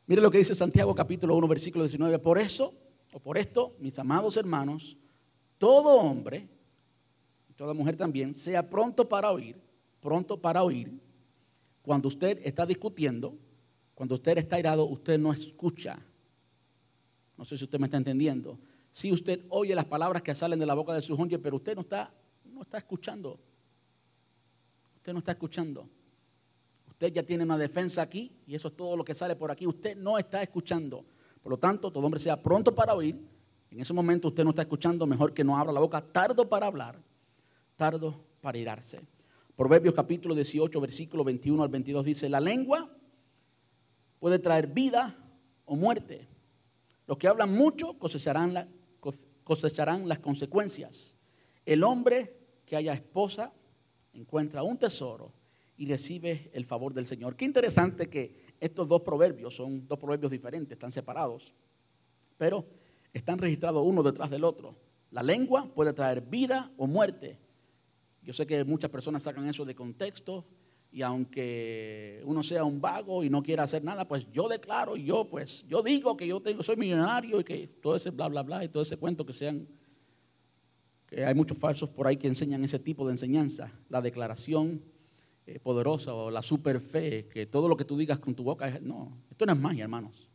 Mire lo que dice Santiago capítulo 1, versículo 19. Por eso, o por esto, mis amados hermanos, todo hombre, toda mujer también, sea pronto para oír, pronto para oír. Cuando usted está discutiendo, cuando usted está airado, usted no escucha. No sé si usted me está entendiendo. Si usted oye las palabras que salen de la boca de su cónyuge, pero usted no está, no está escuchando. Usted no está escuchando. Usted ya tiene una defensa aquí y eso es todo lo que sale por aquí. Usted no está escuchando. Por lo tanto, todo hombre sea pronto para oír, en ese momento usted no está escuchando, mejor que no abra la boca, tardo para hablar, tardo para irarse. Proverbios capítulo 18, versículo 21 al 22 dice, la lengua puede traer vida o muerte. Los que hablan mucho cosecharán, cosecharán las consecuencias. El hombre que haya esposa encuentra un tesoro y recibe el favor del Señor. Qué interesante que estos dos proverbios son dos proverbios diferentes, están separados. Pero están registrados uno detrás del otro. La lengua puede traer vida o muerte. Yo sé que muchas personas sacan eso de contexto y aunque uno sea un vago y no quiera hacer nada, pues yo declaro yo pues yo digo que yo tengo soy millonario y que todo ese bla bla bla y todo ese cuento que sean que hay muchos falsos por ahí que enseñan ese tipo de enseñanza, la declaración eh, poderosa o la super fe, que todo lo que tú digas con tu boca es no, esto no es magia, hermanos.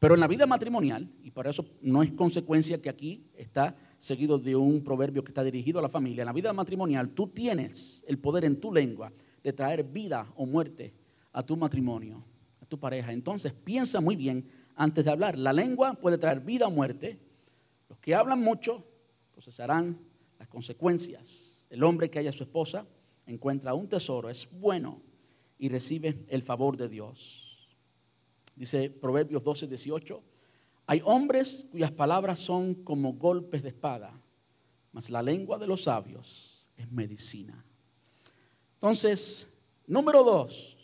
Pero en la vida matrimonial, y para eso no es consecuencia que aquí está seguido de un proverbio que está dirigido a la familia, en la vida matrimonial tú tienes el poder en tu lengua de traer vida o muerte a tu matrimonio, a tu pareja. Entonces piensa muy bien antes de hablar. La lengua puede traer vida o muerte. Los que hablan mucho procesarán las consecuencias. El hombre que haya su esposa encuentra un tesoro, es bueno y recibe el favor de Dios. Dice Proverbios 12, 18. Hay hombres cuyas palabras son como golpes de espada, mas la lengua de los sabios es medicina. Entonces, número dos,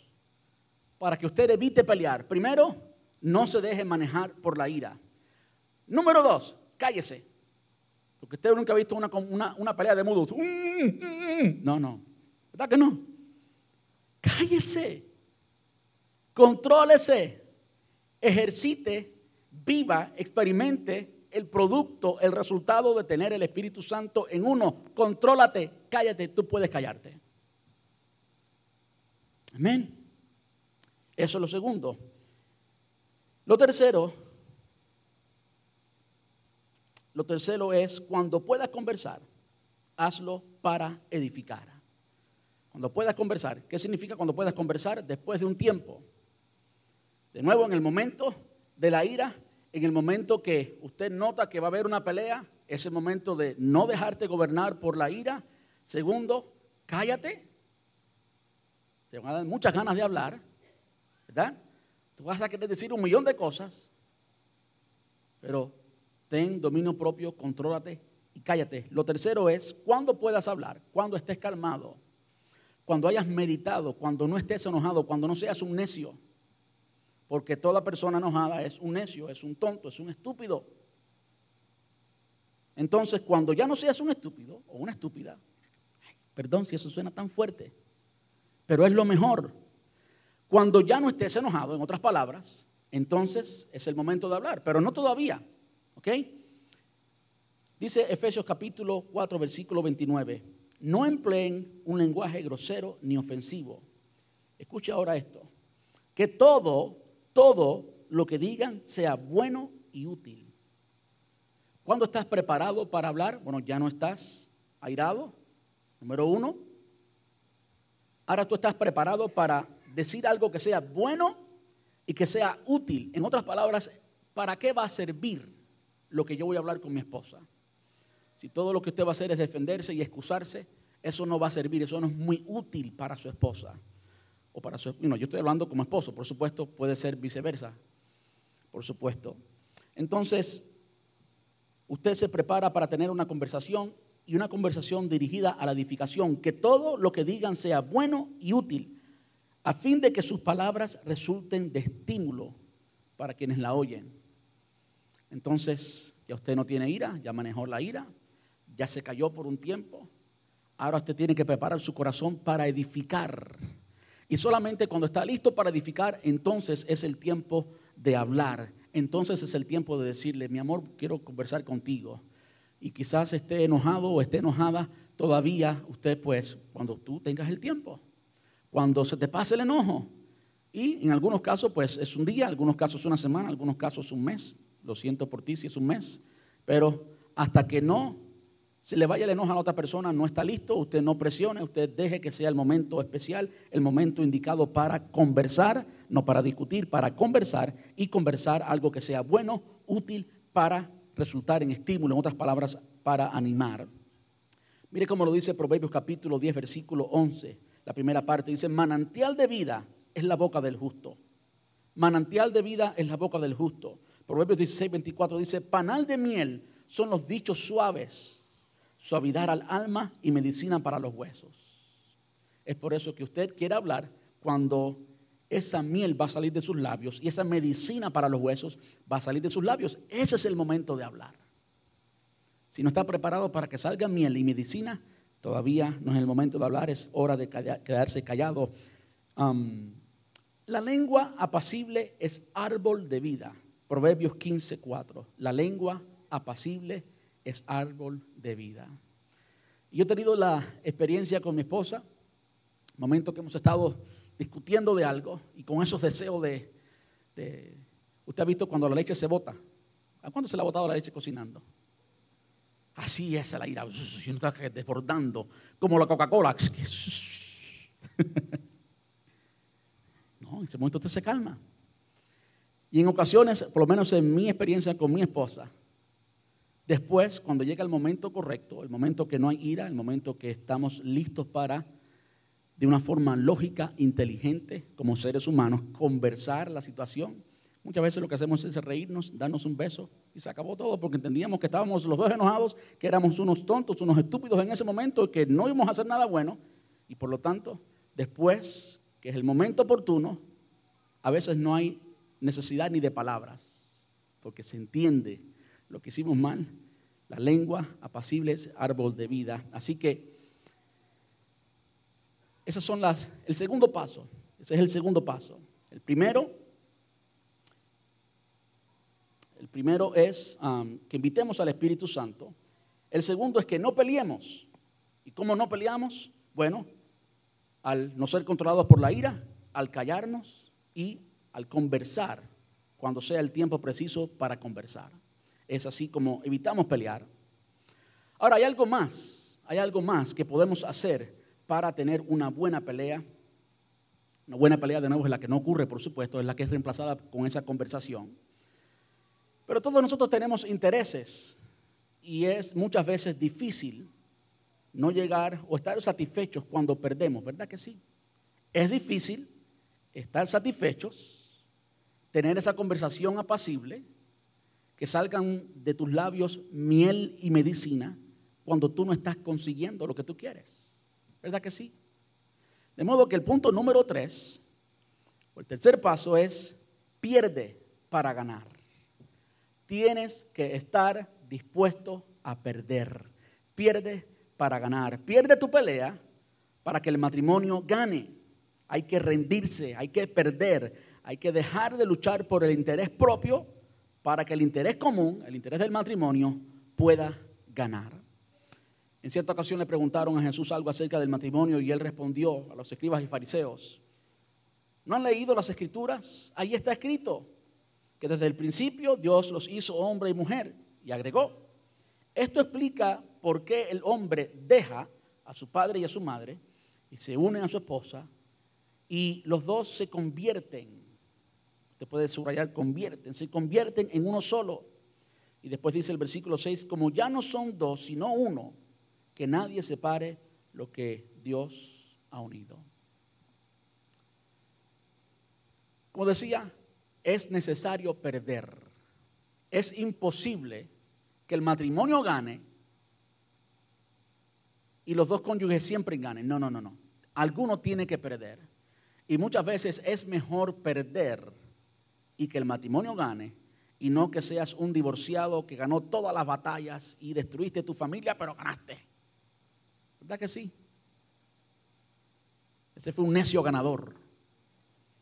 para que usted evite pelear. Primero, no se deje manejar por la ira. Número dos, cállese. Porque usted nunca ha visto una, una pelea de mudos. No, no. ¿Verdad que no? Cállese. Contrólese ejercite, viva, experimente el producto, el resultado de tener el Espíritu Santo en uno. Contrólate, cállate, tú puedes callarte. Amén. Eso es lo segundo. Lo tercero, lo tercero es cuando puedas conversar, hazlo para edificar. Cuando puedas conversar, ¿qué significa cuando puedas conversar? Después de un tiempo. De nuevo, en el momento de la ira, en el momento que usted nota que va a haber una pelea, es el momento de no dejarte gobernar por la ira. Segundo, cállate. Te van a dar muchas ganas de hablar, ¿verdad? Tú vas a querer decir un millón de cosas, pero ten dominio propio, contrólate y cállate. Lo tercero es cuando puedas hablar, cuando estés calmado, cuando hayas meditado, cuando no estés enojado, cuando no seas un necio. Porque toda persona enojada es un necio, es un tonto, es un estúpido. Entonces, cuando ya no seas un estúpido o una estúpida, perdón si eso suena tan fuerte, pero es lo mejor. Cuando ya no estés enojado, en otras palabras, entonces es el momento de hablar, pero no todavía. ¿Ok? Dice Efesios capítulo 4, versículo 29. No empleen un lenguaje grosero ni ofensivo. Escuche ahora esto. Que todo todo lo que digan sea bueno y útil. ¿Cuándo estás preparado para hablar? Bueno, ya no estás airado, número uno. Ahora tú estás preparado para decir algo que sea bueno y que sea útil. En otras palabras, ¿para qué va a servir lo que yo voy a hablar con mi esposa? Si todo lo que usted va a hacer es defenderse y excusarse, eso no va a servir, eso no es muy útil para su esposa para su... yo estoy hablando como esposo, por supuesto, puede ser viceversa, por supuesto. Entonces, usted se prepara para tener una conversación y una conversación dirigida a la edificación, que todo lo que digan sea bueno y útil, a fin de que sus palabras resulten de estímulo para quienes la oyen. Entonces, ya usted no tiene ira, ya manejó la ira, ya se cayó por un tiempo. Ahora usted tiene que preparar su corazón para edificar y solamente cuando está listo para edificar, entonces es el tiempo de hablar. Entonces es el tiempo de decirle, mi amor, quiero conversar contigo. Y quizás esté enojado o esté enojada todavía, usted pues, cuando tú tengas el tiempo, cuando se te pase el enojo. Y en algunos casos pues es un día, en algunos casos una semana, en algunos casos un mes. Lo siento por ti si es un mes. Pero hasta que no se le vaya el enojo a la otra persona, no está listo, usted no presione, usted deje que sea el momento especial, el momento indicado para conversar, no para discutir, para conversar y conversar algo que sea bueno, útil para resultar en estímulo, en otras palabras, para animar. Mire cómo lo dice Proverbios capítulo 10, versículo 11, la primera parte, dice, manantial de vida es la boca del justo. Manantial de vida es la boca del justo. Proverbios 16, 24 dice, panal de miel son los dichos suaves suavidad al alma y medicina para los huesos. Es por eso que usted quiere hablar cuando esa miel va a salir de sus labios y esa medicina para los huesos va a salir de sus labios. Ese es el momento de hablar. Si no está preparado para que salga miel y medicina, todavía no es el momento de hablar, es hora de quedarse callado. la lengua apacible es árbol de vida. Proverbios 15:4. La lengua apacible es árbol de vida. Yo he tenido la experiencia con mi esposa, momento que hemos estado discutiendo de algo y con esos deseos de, usted ha visto cuando la leche se bota. ¿A cuándo se le ha botado la leche cocinando? Así es la ira, y uno está desbordando, como la Coca-Cola. (laughs) no, en ese momento usted se calma. Y en ocasiones, por lo menos en mi experiencia con mi esposa, Después, cuando llega el momento correcto, el momento que no hay ira, el momento que estamos listos para, de una forma lógica, inteligente, como seres humanos, conversar la situación. Muchas veces lo que hacemos es reírnos, darnos un beso y se acabó todo porque entendíamos que estábamos los dos enojados, que éramos unos tontos, unos estúpidos en ese momento, que no íbamos a hacer nada bueno. Y por lo tanto, después, que es el momento oportuno, a veces no hay necesidad ni de palabras, porque se entiende lo que hicimos mal. La lengua apacible es árbol de vida. Así que esos son las, el segundo paso. Ese es el segundo paso. El primero, El primero es um, que invitemos al Espíritu Santo. El segundo es que no peleemos. ¿Y cómo no peleamos? Bueno, al no ser controlados por la ira, al callarnos y al conversar cuando sea el tiempo preciso para conversar. Es así como evitamos pelear. Ahora, hay algo más, hay algo más que podemos hacer para tener una buena pelea. Una buena pelea de nuevo es la que no ocurre, por supuesto, es la que es reemplazada con esa conversación. Pero todos nosotros tenemos intereses y es muchas veces difícil no llegar o estar satisfechos cuando perdemos, ¿verdad que sí? Es difícil estar satisfechos, tener esa conversación apacible, que salgan de tus labios miel y medicina cuando tú no estás consiguiendo lo que tú quieres. ¿Verdad que sí? De modo que el punto número tres, o el tercer paso es, pierde para ganar. Tienes que estar dispuesto a perder. Pierde para ganar. Pierde tu pelea para que el matrimonio gane. Hay que rendirse, hay que perder, hay que dejar de luchar por el interés propio para que el interés común, el interés del matrimonio, pueda ganar. En cierta ocasión le preguntaron a Jesús algo acerca del matrimonio y él respondió a los escribas y fariseos, ¿no han leído las escrituras? Ahí está escrito que desde el principio Dios los hizo hombre y mujer y agregó, esto explica por qué el hombre deja a su padre y a su madre y se unen a su esposa y los dos se convierten. Usted puede subrayar convierten, se convierten en uno solo. Y después dice el versículo 6, como ya no son dos, sino uno, que nadie separe lo que Dios ha unido. Como decía, es necesario perder. Es imposible que el matrimonio gane y los dos cónyuges siempre ganen. No, no, no, no. Alguno tiene que perder. Y muchas veces es mejor perder y que el matrimonio gane y no que seas un divorciado que ganó todas las batallas y destruiste tu familia, pero ganaste. ¿Verdad que sí? Ese fue un necio ganador.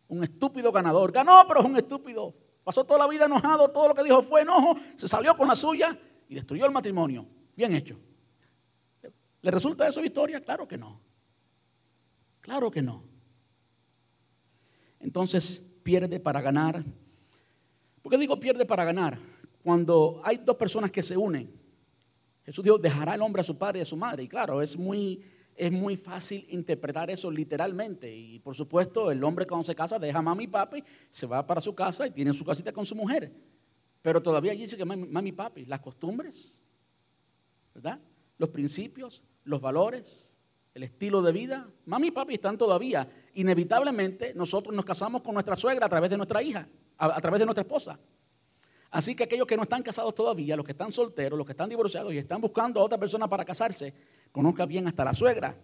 Un estúpido ganador. Ganó, pero es un estúpido. Pasó toda la vida enojado, todo lo que dijo fue enojo, se salió con la suya y destruyó el matrimonio. Bien hecho. ¿Le resulta eso victoria? Claro que no. Claro que no. Entonces pierde para ganar. ¿Por qué digo pierde para ganar? Cuando hay dos personas que se unen, Jesús dijo, dejará el hombre a su padre y a su madre. Y claro, es muy, es muy fácil interpretar eso literalmente. Y por supuesto, el hombre cuando se casa deja a mami y papi, se va para su casa y tiene su casita con su mujer. Pero todavía dice que mami y papi, las costumbres, ¿verdad? Los principios, los valores, el estilo de vida, mami y papi están todavía. Inevitablemente nosotros nos casamos con nuestra suegra a través de nuestra hija, a, través de nuestra esposa. Así que aquellos que no están casados todavía, los que están solteros, los que están divorciados y están buscando a otra persona para casarse, conozca bien hasta la suegra.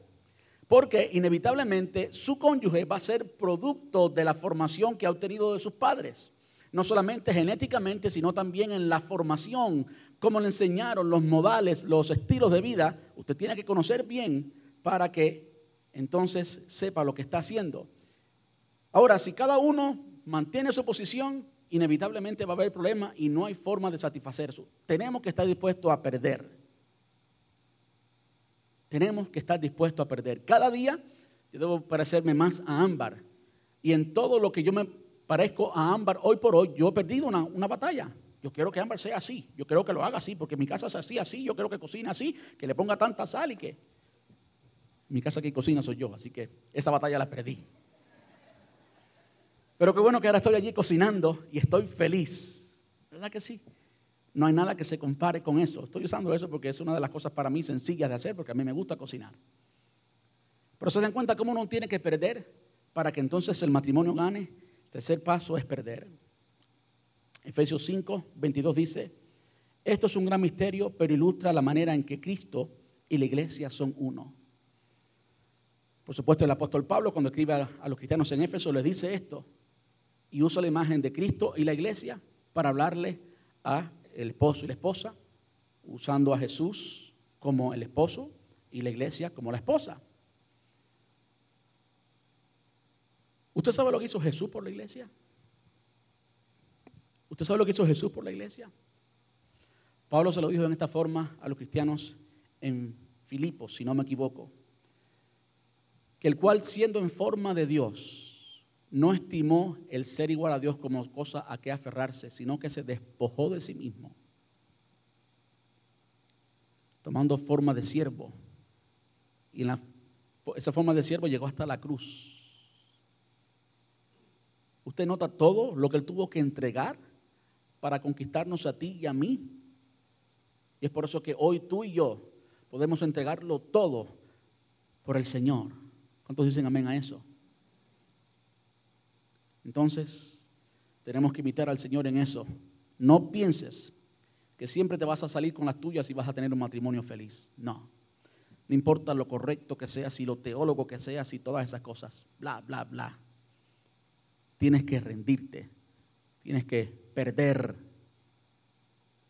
Porque inevitablemente su cónyuge va a ser producto de la formación que ha obtenido de sus padres. No solamente genéticamente, sino también en la formación cómo le enseñaron los modales, los estilos de vida, usted tiene que conocer bien para que entonces sepa lo que está haciendo. Ahora, si cada uno mantiene su posición, inevitablemente va a haber problemas y no hay forma de satisfacer eso. Tenemos que estar dispuestos a perder. Tenemos que estar dispuestos a perder. Cada día yo debo parecerme más a Ámbar. Y en todo lo que yo me parezco a Ámbar hoy por hoy, yo he perdido una, una batalla. Yo quiero que Ámbar sea así. Yo quiero que lo haga así, porque mi casa es así, así. Yo quiero que cocine así, que le ponga tanta sal y que. Mi casa que cocina soy yo, así que esa batalla la perdí. Pero qué bueno que ahora estoy allí cocinando y estoy feliz. ¿Verdad que sí? No hay nada que se compare con eso. Estoy usando eso porque es una de las cosas para mí sencillas de hacer, porque a mí me gusta cocinar. Pero se dan cuenta cómo uno tiene que perder para que entonces el matrimonio gane. tercer paso es perder. Efesios 5, 22 dice, esto es un gran misterio, pero ilustra la manera en que Cristo y la iglesia son uno. Por supuesto, el apóstol Pablo, cuando escribe a, los cristianos en Éfeso, les dice esto y usa la imagen de Cristo y la iglesia para hablarle a el esposo y la esposa, usando a Jesús como el esposo y la iglesia como la esposa. ¿Usted sabe lo que hizo Jesús por la iglesia? ¿Usted sabe lo que hizo Jesús por la iglesia? Pablo se lo dijo en esta forma a los cristianos en Filipos, si no me equivoco, que el cual siendo en forma de Dios, no estimó el ser igual a Dios como cosa a que aferrarse, sino que se despojó de sí mismo, tomando forma de siervo. Y en esa forma de siervo llegó hasta la cruz. Usted nota todo lo que él tuvo que entregar para conquistarnos a ti y a mí. Y es por eso que hoy tú y yo podemos entregarlo todo por el Señor. ¿Cuántos dicen amén a eso? Entonces, tenemos que invitar al Señor en eso. No pienses que siempre te vas a salir con las tuyas y vas a tener un matrimonio feliz. No. No importa lo correcto que seas y lo teólogo que seas y todas esas cosas. Bla, bla, bla. Tienes que rendirte. Tienes que perder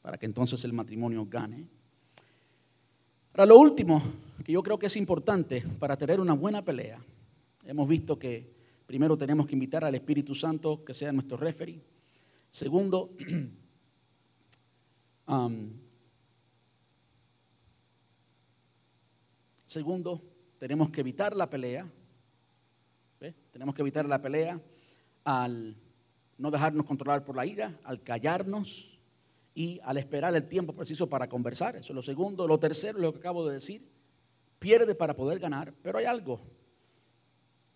para que entonces el matrimonio gane. Ahora, lo último que yo creo que es importante para tener una buena pelea, hemos visto que primero tenemos que invitar al Espíritu Santo que sea nuestro referee. Segundo, (clears throat) um, segundo, tenemos que evitar la pelea. Tenemos que evitar la pelea al no dejarnos controlar por la ira, al callarnos, y al esperar el tiempo preciso para conversar. Eso es lo segundo. Lo tercero, lo que acabo de decir, pierde para poder ganar, pero hay algo.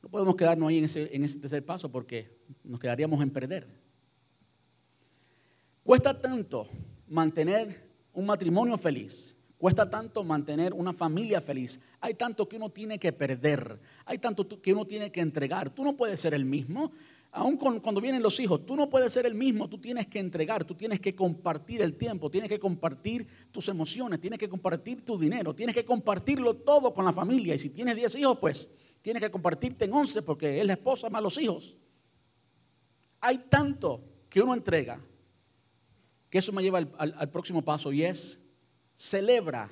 No podemos quedarnos ahí en ese, en ese tercer paso porque nos quedaríamos en perder. Cuesta tanto mantener un matrimonio feliz, cuesta tanto mantener una familia feliz, hay tanto que uno tiene que perder, hay tanto que uno tiene que entregar. Tú no puedes ser el mismo. Aún cuando vienen los hijos, tú no puedes ser el mismo, tú tienes que entregar, tú tienes que compartir el tiempo, tienes que compartir tus emociones, tienes que compartir tu dinero, tienes que compartirlo todo con la familia. Y si tienes 10 hijos, pues tienes que compartirte en 11 porque es la esposa más los hijos. Hay tanto que uno entrega que eso me lleva al, al próximo paso y es celebra.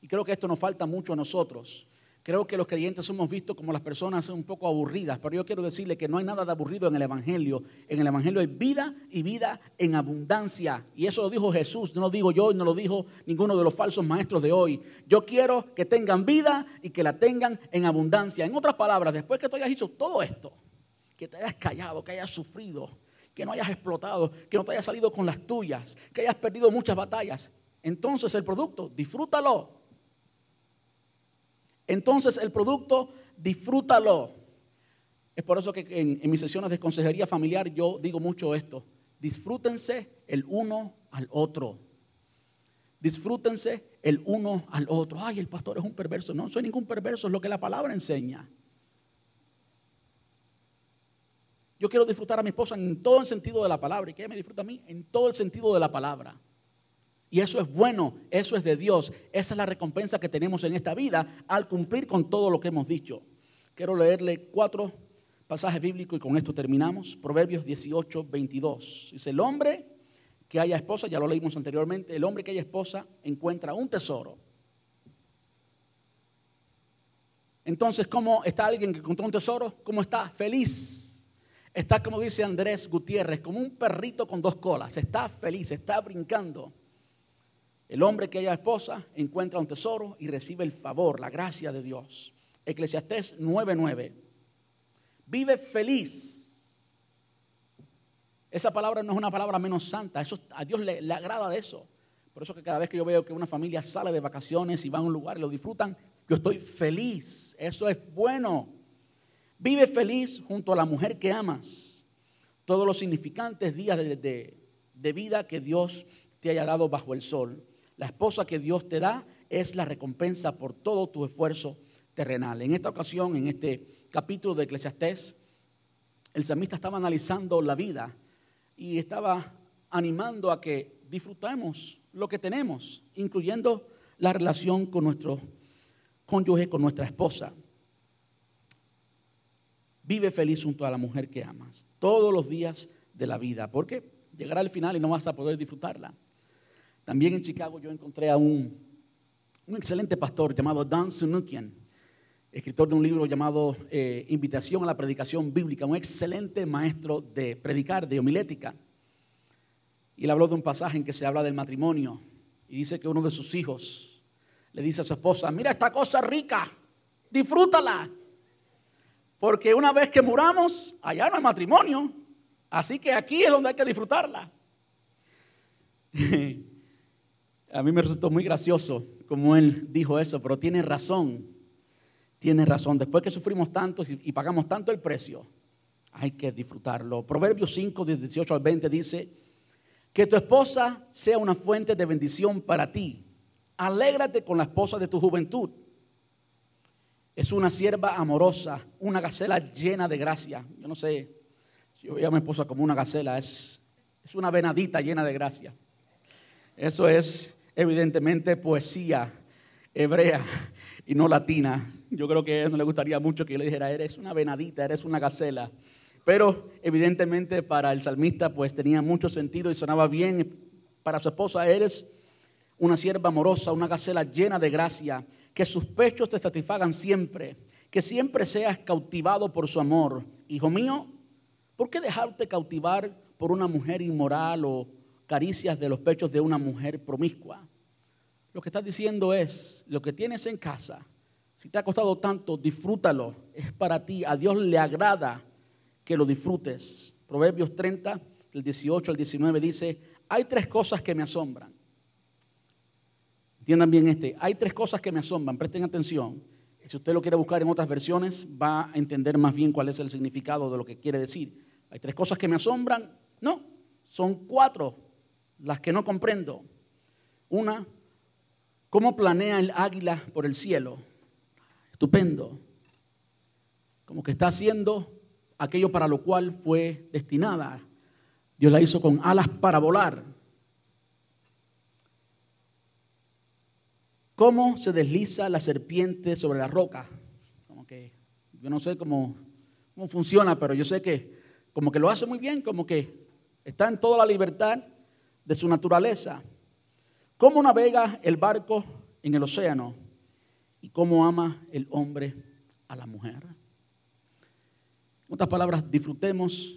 Y creo que esto nos falta mucho a nosotros Creo que los creyentes somos vistos como las personas un poco aburridas, pero yo quiero decirle que no hay nada de aburrido en el Evangelio. En el Evangelio hay vida y vida en abundancia. Y eso lo dijo Jesús, no lo digo yo, no lo dijo ninguno de los falsos maestros de hoy. Yo quiero que tengan vida y que la tengan en abundancia. En otras palabras, después que tú hayas hecho todo esto, que te hayas callado, que hayas sufrido, que no hayas explotado, que no te hayas salido con las tuyas, que hayas perdido muchas batallas, entonces el producto, disfrútalo entonces el producto, disfrútalo. Es por eso que en, mis sesiones de consejería familiar yo digo mucho esto. Disfrútense el uno al otro. Disfrútense el uno al otro. Ay, el pastor es un perverso. No, soy ningún perverso, es lo que la palabra enseña. Yo quiero disfrutar a mi esposa en todo el sentido de la palabra y que ella me disfruta a mí en todo el sentido de la palabra. Y eso es bueno, eso es de Dios. Esa es la recompensa que tenemos en esta vida al cumplir con todo lo que hemos dicho. Quiero leerle cuatro pasajes bíblicos y con esto terminamos. Proverbios 18, 22. Dice, el hombre que haya esposa, ya lo leímos anteriormente, el hombre que haya esposa encuentra un tesoro. Entonces, ¿cómo está alguien que encontró un tesoro? ¿Cómo está? Feliz. Está, como dice Andrés Gutiérrez, como un perrito con dos colas. Está feliz, está brincando. El hombre que haya esposa encuentra un tesoro y recibe el favor, la gracia de Dios. Eclesiastés 9:9. Vive feliz. Esa palabra no es una palabra menos santa, eso, a Dios le, le agrada de eso. Por eso que cada vez que yo veo que una familia sale de vacaciones y va a un lugar y lo disfrutan, yo estoy feliz. Eso es bueno. Vive feliz junto a la mujer que amas. Todos los significantes días de, de vida que Dios te haya dado bajo el sol. La esposa que Dios te da es la recompensa por todo tu esfuerzo terrenal. En esta ocasión, en este capítulo de Eclesiastés, el samista estaba analizando la vida y estaba animando a que disfrutemos lo que tenemos, incluyendo la relación con nuestro cónyuge, con nuestra esposa. Vive feliz junto a la mujer que amas todos los días de la vida, porque llegará el final y no vas a poder disfrutarla. También en Chicago yo encontré a un, un excelente pastor llamado Dan Sunukian, escritor de un libro llamado eh, Invitación a la Predicación Bíblica, un excelente maestro de predicar, de homilética. Y él habló de un pasaje en que se habla del matrimonio. Y dice que uno de sus hijos le dice a su esposa, mira esta cosa rica, disfrútala. Porque una vez que muramos, allá no hay matrimonio. Así que aquí es donde hay que disfrutarla. (laughs) a mí me resultó muy gracioso como él dijo eso, pero tiene razón. Tiene razón. Después que sufrimos tanto y pagamos tanto el precio, hay que disfrutarlo. Proverbios 5, 18 al 20 dice, que tu esposa sea una fuente de bendición para ti. Alégrate con la esposa de tu juventud. Es una sierva amorosa, una gacela llena de gracia. Yo no sé, yo veo a mi esposa como una gacela, es, es una venadita llena de gracia. Eso es evidentemente poesía hebrea y no latina. Yo creo que a él no le gustaría mucho que yo le dijera, eres una venadita, eres una gacela. Pero evidentemente para el salmista pues tenía mucho sentido y sonaba bien. Para su esposa eres una sierva amorosa, una gacela llena de gracia, que sus pechos te satisfagan siempre, que siempre seas cautivado por su amor. Hijo mío, ¿por qué dejarte cautivar por una mujer inmoral o caricias de los pechos de una mujer promiscua? Lo que estás diciendo es, lo que tienes en casa, si te ha costado tanto, disfrútalo, es para ti, a Dios le agrada que lo disfrutes. Proverbios 30, del 18 al 19 dice, hay tres cosas que me asombran. Entiendan bien este, hay tres cosas que me asombran, presten atención. Si usted lo quiere buscar en otras versiones, va a entender más bien cuál es el significado de lo que quiere decir. Hay tres cosas que me asombran. No, son cuatro las que no comprendo. Una, cómo planea el águila por el cielo. Estupendo. Como que está haciendo aquello para lo cual fue destinada. Dios la hizo con alas para volar. ¿Cómo se desliza la serpiente sobre la roca? Como que yo no sé cómo, cómo funciona, pero yo sé que como que lo hace muy bien, como que está en toda la libertad de su naturaleza. ¿Cómo navega el barco en el océano? ¿Y cómo ama el hombre a la mujer? En otras palabras, disfrutemos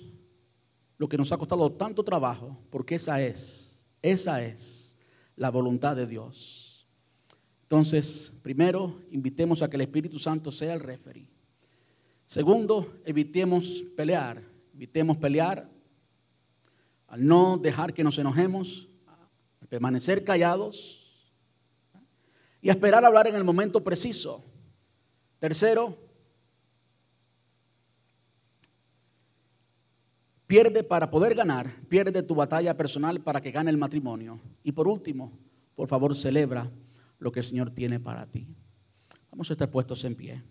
lo que nos ha costado tanto trabajo, porque esa es, esa es la voluntad de Dios. Entonces, primero, invitemos a que el Espíritu Santo sea el referee. Segundo, evitemos pelear, evitemos pelear al no dejar que nos enojemos, al permanecer callados y a esperar hablar en el momento preciso. Tercero, Pierde para poder ganar, pierde tu batalla personal para que gane el matrimonio. Y por último, por favor, celebra lo que el Señor tiene para ti. Vamos a estar puestos en pie.